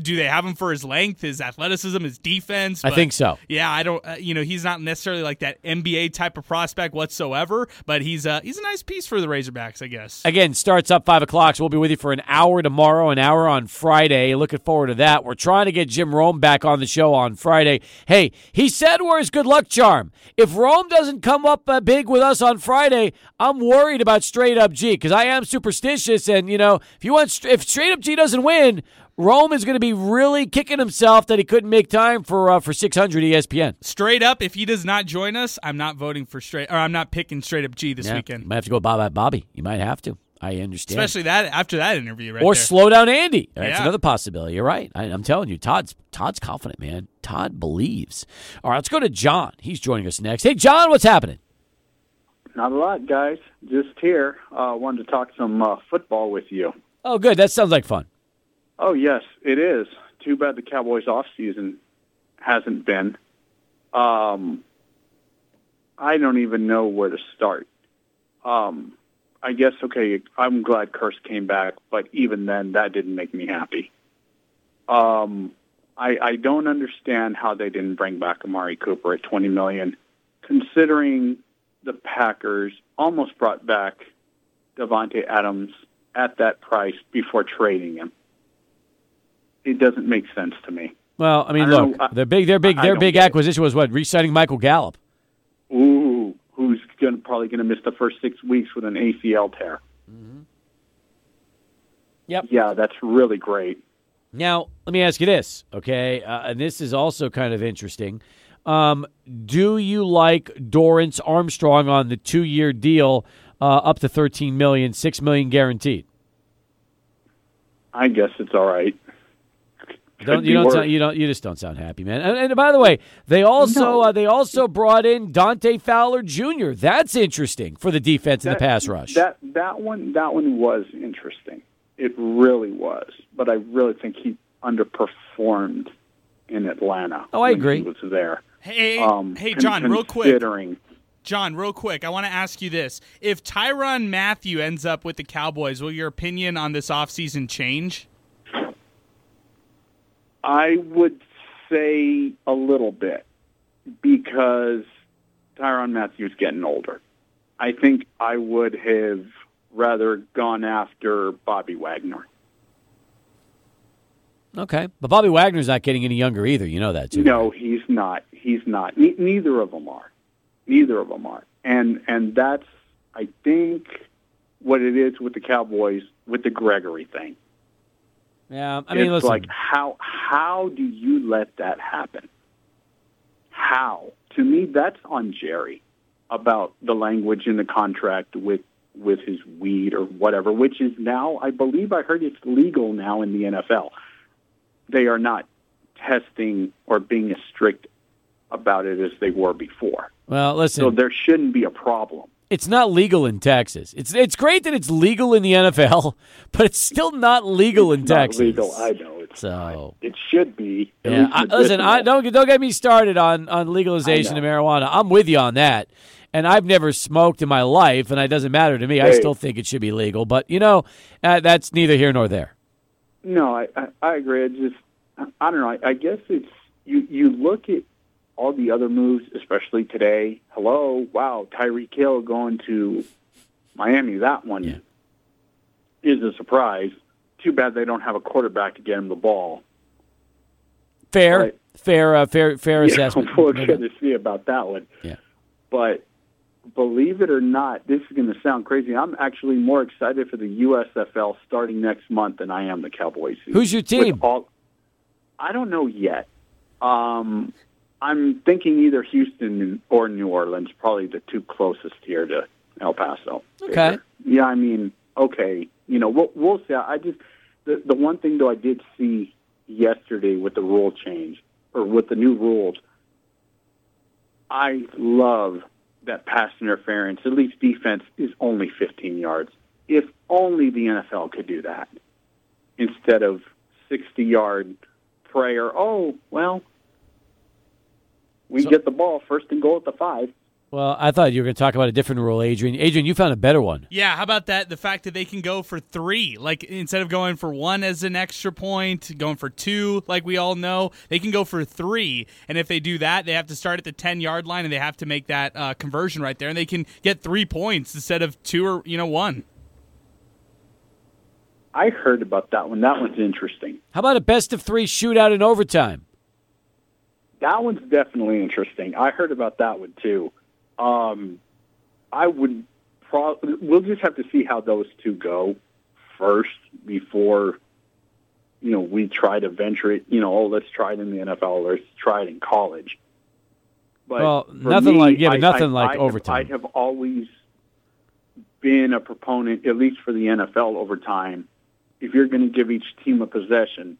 Do they have him for his length, his athleticism, his defense? But I think so. Yeah, I don't. Uh, you know, he's not necessarily like that NBA type of prospect whatsoever, but he's uh, he's a nice piece for the Razorbacks, I guess. Again, starts up five o'clock, so we'll be with you for an hour tomorrow, an hour on Friday. Looking forward to that. We're trying to get Jim Rome back on the show on Friday. Hey, he said we're his good luck charm. If Rome doesn't come up uh, big with us on Friday, I'm worried about straight up G because I am superstitious, and you know, if you want, if straight up G doesn't win, Rome is going to be really kicking himself that he couldn't make time for uh, for 600 ESPN. Straight up, if he does not join us, I'm not voting for straight, or I'm not picking straight up G this yeah, weekend. You might have to go Bob Bobby. You might have to. I understand. Especially that after that interview, right? Or there. slow down Andy. That's yeah. another possibility. You're right. I, am telling you, Todd's Todd's confident, man. Todd believes. All right, let's go to John. He's joining us next. Hey, John, what's happening? Not a lot, guys. Just here. Uh, wanted to talk some uh, football with you. Oh, good. That sounds like fun. Oh yes, it is. Too bad the Cowboys off season hasn't been. Um, I don't even know where to start. Um, I guess okay. I'm glad Kearse came back, but even then, that didn't make me happy. Um, I, I don't understand how they didn't bring back Amari Cooper at 20 million, considering the Packers almost brought back Davante Adams at that price before trading him it doesn't make sense to me. Well, I mean, I look, know, their big, their big, their big acquisition was what re-signing Michael Gallup. Ooh, who's gonna, probably going to miss the first six weeks with an ACL tear. Mm-hmm. Yep. Yeah, that's really great. Now, let me ask you this, okay? Uh, and this is also kind of interesting. Um, do you like Dorance Armstrong on the two-year deal, uh, up to thirteen million, six million guaranteed? I guess it's all right. Don't, you don't sound, you don't you just don't sound happy, man. And, and by the way, they also no. uh, they also brought in Dante Fowler Jr. That's interesting for the defense that, and the pass rush. That that one that one was interesting. It really was, but I really think he underperformed in Atlanta. Oh, I agree. He was there. Hey, um, hey, John, real quick. John, real quick, I want to ask you this: If Tyrann Mathieu ends up with the Cowboys, will your opinion on this offseason change? I would say a little bit because Tyrann Mathieu's getting older. I think I would have rather gone after Bobby Wagner. Okay, but Bobby Wagner's not getting any younger either. You know that too. No, he's not. He's not. Ne- neither of them are. Neither of them are. And and that's I think what it is with the Cowboys with the Gregory thing. Yeah, I mean, it's listen. like how how do you let that happen? how? To me, that's on Jerry about the language in the contract with with his weed or whatever, which is now, I believe, I heard it's legal now in the NFL. They are not testing or being as strict about it as they were before. Well, listen, So there shouldn't be a problem. It's not legal in Texas. It's it's great that it's legal in the NFL, but it's still not legal in It's not Texas. legal. I know it's So it should be. yeah, I, listen, I, don't get- don't get me started on on legalization of marijuana. I'm with you on that. And I've never smoked in my life, and it doesn't matter to me. I still think it should be legal. But you know, uh, that's neither here nor there. No, I, I, I agree. I just, I don't know. I, I guess it's you. You look at all the other moves, especially today. Hello, wow, Tyreek Hill going to Miami. That one Yeah. is a surprise. Too bad they don't have a quarterback to get him the ball. Fair, Right. fair, uh, fair, fair Yeah, assessment. we'll get to see about that one. Yeah. But believe it or not, this is going to sound crazy. I'm actually more excited for the USFL starting next month than I am the Cowboys. Who's your team? all- I don't know yet. Um, I'm thinking either Houston or New Orleans, probably the two closest here to El Paso. Okay. Yeah, I mean, okay, you know, we'll, we'll see. I just the the one thing though I did see yesterday with the rule change or with the new rules, I love that pass interference, at least defense, is only 15 yards. If only the NFL could do that instead of 60 yard prayer. Oh well, we So- get the ball first and goal at the five. Well, I thought you were going to talk about a different rule, Adrian. Adrian, you found a better one. Yeah, how about that? The fact that they can go for three, like instead of going for one as an extra point, going for two, like we all know, they can go for three. And if they do that, they have to start at the ten yard line and they have to make that uh, conversion right there, and they can get three points instead of two or you know one. I heard about that one. That one's interesting. How about a best of three shootout in overtime? That one's definitely interesting. I heard about that one too. Um, I would pro- we'll just have to see how those two go first before you know we try to venture it. You know, oh, let's try it in the NFL. Let's try it in college. But Well, nothing me, like- yeah, I- nothing I- like I have- overtime. I have always been a proponent, at least for the NFL overtime. If you're going to give each team a possession,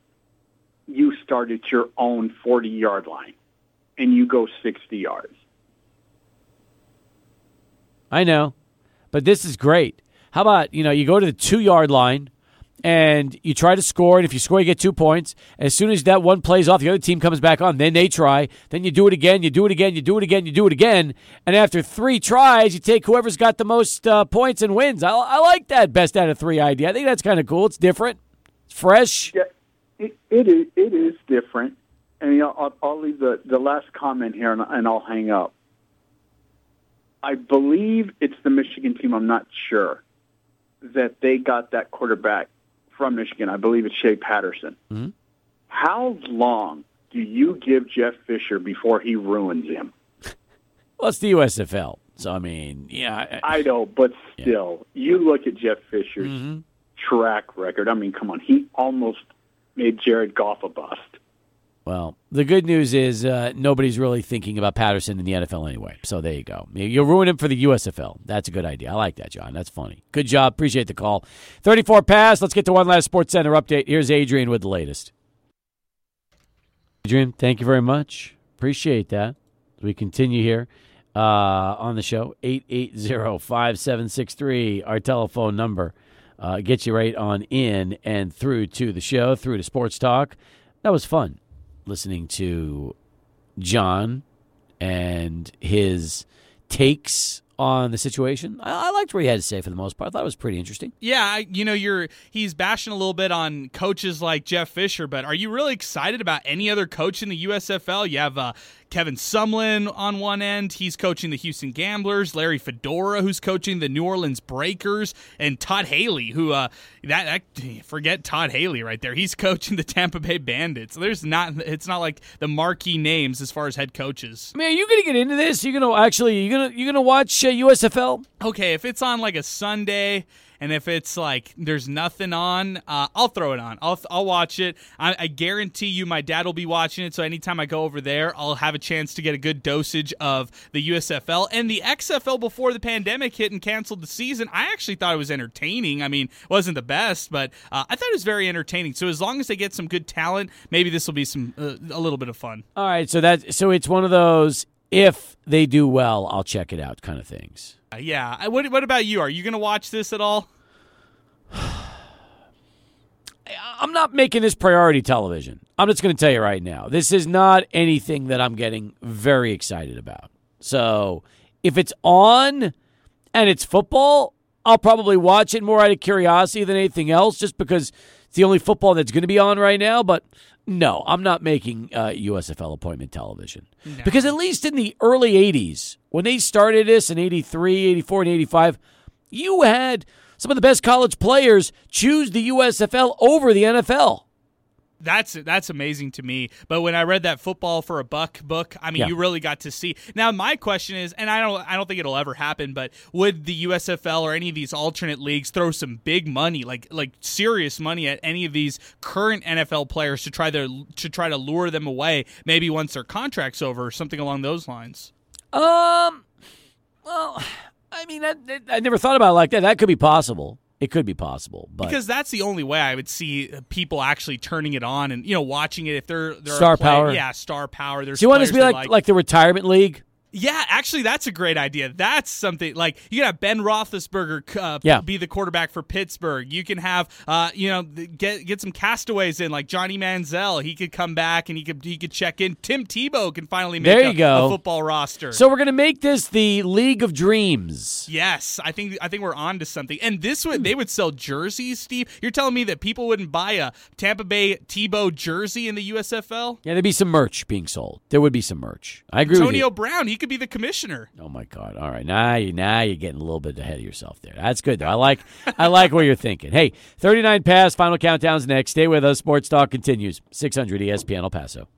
you start at your own 40 yard line and you go 60 yards. I know, but this is great. How about you know you go to the two yard line and you try to score, and if you score, you get two points. As soon as that one plays off, the other team comes back on. Then they try. Then you do it again. You do it again. You do it again. You do it again. And after three tries, you take whoever's got the most uh, points and wins. I, I like that best out of three idea. I think that's kind of cool. It's different. It's fresh. Yeah, it, it is. It is different. And I'll, I'll leave the, the last comment here, and, and I'll hang up. I believe it's the Michigan team. I'm not sure that they got that quarterback from Michigan. I believe it's Shea Patterson. Mhm. How long do you give Jeff Fisher before he ruins him? Well, it's the USFL. So I mean, yeah. I- I know, but still, you look at Jeff Fisher's Mhm. track record. I mean, come on, he almost made Jared Goff a bust. Well, the good news is uh, nobody's really thinking about Patterson in the NFL anyway. So there you go. You'll ruin him for the USFL. That's a good idea. I like that, John. That's funny. Good job. Appreciate the call. 34 pass. Let's get to one last Sports Center update. Here's Adrian with the latest. Adrian, thank you very much. Appreciate that. We continue here uh, on the show, 880-5763, our telephone number. Uh, get you right on in and through to the show, through to Sports Talk. That was fun listening to John and his takes on the situation. I, liked what he had to say for the most part. I thought it was pretty interesting. Yeah, I- you know, you're he's bashing a little bit on coaches like Jeff Fisher, but are you really excited about any other coach in the USFL? You have uh, Kevin Sumlin on one end. He's coaching the Houston Gamblers. Larry Fedora, who's coaching the New Orleans Breakers, and Todd Haley, who uh, that, that forget Todd Haley right there. He's coaching the Tampa Bay Bandits. There's not it's not like the marquee names as far as head coaches. I mean, are you to get into this? You're to actually you're to you're to watch uh, USFL? Okay, if it's on like a Sunday and if it's like there's nothing on, uh, I'll throw it on. I'll I'll watch it. I, I guarantee you, my dad will be watching it. So anytime I go over there, I'll have a chance to get a good dosage of the USFL and the XFL before the pandemic hit and canceled the season. I actually thought it was entertaining. I mean, wasn't the best, but uh, I thought it was very entertaining. So as long as they get some good talent, maybe this will be some uh, a little bit of fun. All right, so that so it's one of those if they do well, I'll check it out kind of things. Uh, yeah. What What about you? Are you going to watch this at all? I'm not making this priority television. I'm just going to tell you right now. This is not anything that I'm getting very excited about. So, if it's on and it's football, I'll probably watch it more out of curiosity than anything else just because the only football that's going to be on right now, but no, I'm not making uh, USFL appointment television. Because at least in the early 80s, when they started this in 83, 84, and 85, you had some of the best college players choose the USFL over the NFL. That's that's amazing to me. But when I read that football for a buck book, I mean, Yeah. you really got to see. Now, my question is, and I don't, I don't think it'll ever happen, but would the USFL or any of these alternate leagues throw some big money, like like serious money, at any of these current NFL players to try their to try to lure them away? Maybe once their contract's over, or something along those lines. Um, well, I mean, I, I never thought about it like that. That could be possible. It could be possible, but Because that's the only way I would see uh, people actually turning it on and you know watching it if they're, they're Star play- power. yeah, star power. There's do you want this to be players like, like the retirement league? Yeah, actually, that's a great idea. That's something like you can have Ben Roethlisberger uh, Yeah. be the quarterback for Pittsburgh. You can have, uh, you know, get get some castaways in like Johnny Manziel. He could come back and he could he could check in. Tim Tebow can finally make There a, you go. a football roster. So we're gonna make this the League of Dreams. Yes, I think I think we're on to something. And this would they would sell jerseys, Steve. You're telling me that people wouldn't buy a Tampa Bay Tebow jersey in the USFL? Yeah, there'd be some merch being sold. There would be some merch. I agree with Antonio. Brown, he could be the commissioner. Oh my God! All right, now you now you're getting a little bit ahead of yourself there. That's good though. I like I like what you're thinking. Hey, 39 pass. Final countdowns next. Stay with us. Sports talk continues. 600 ESPN El Paso.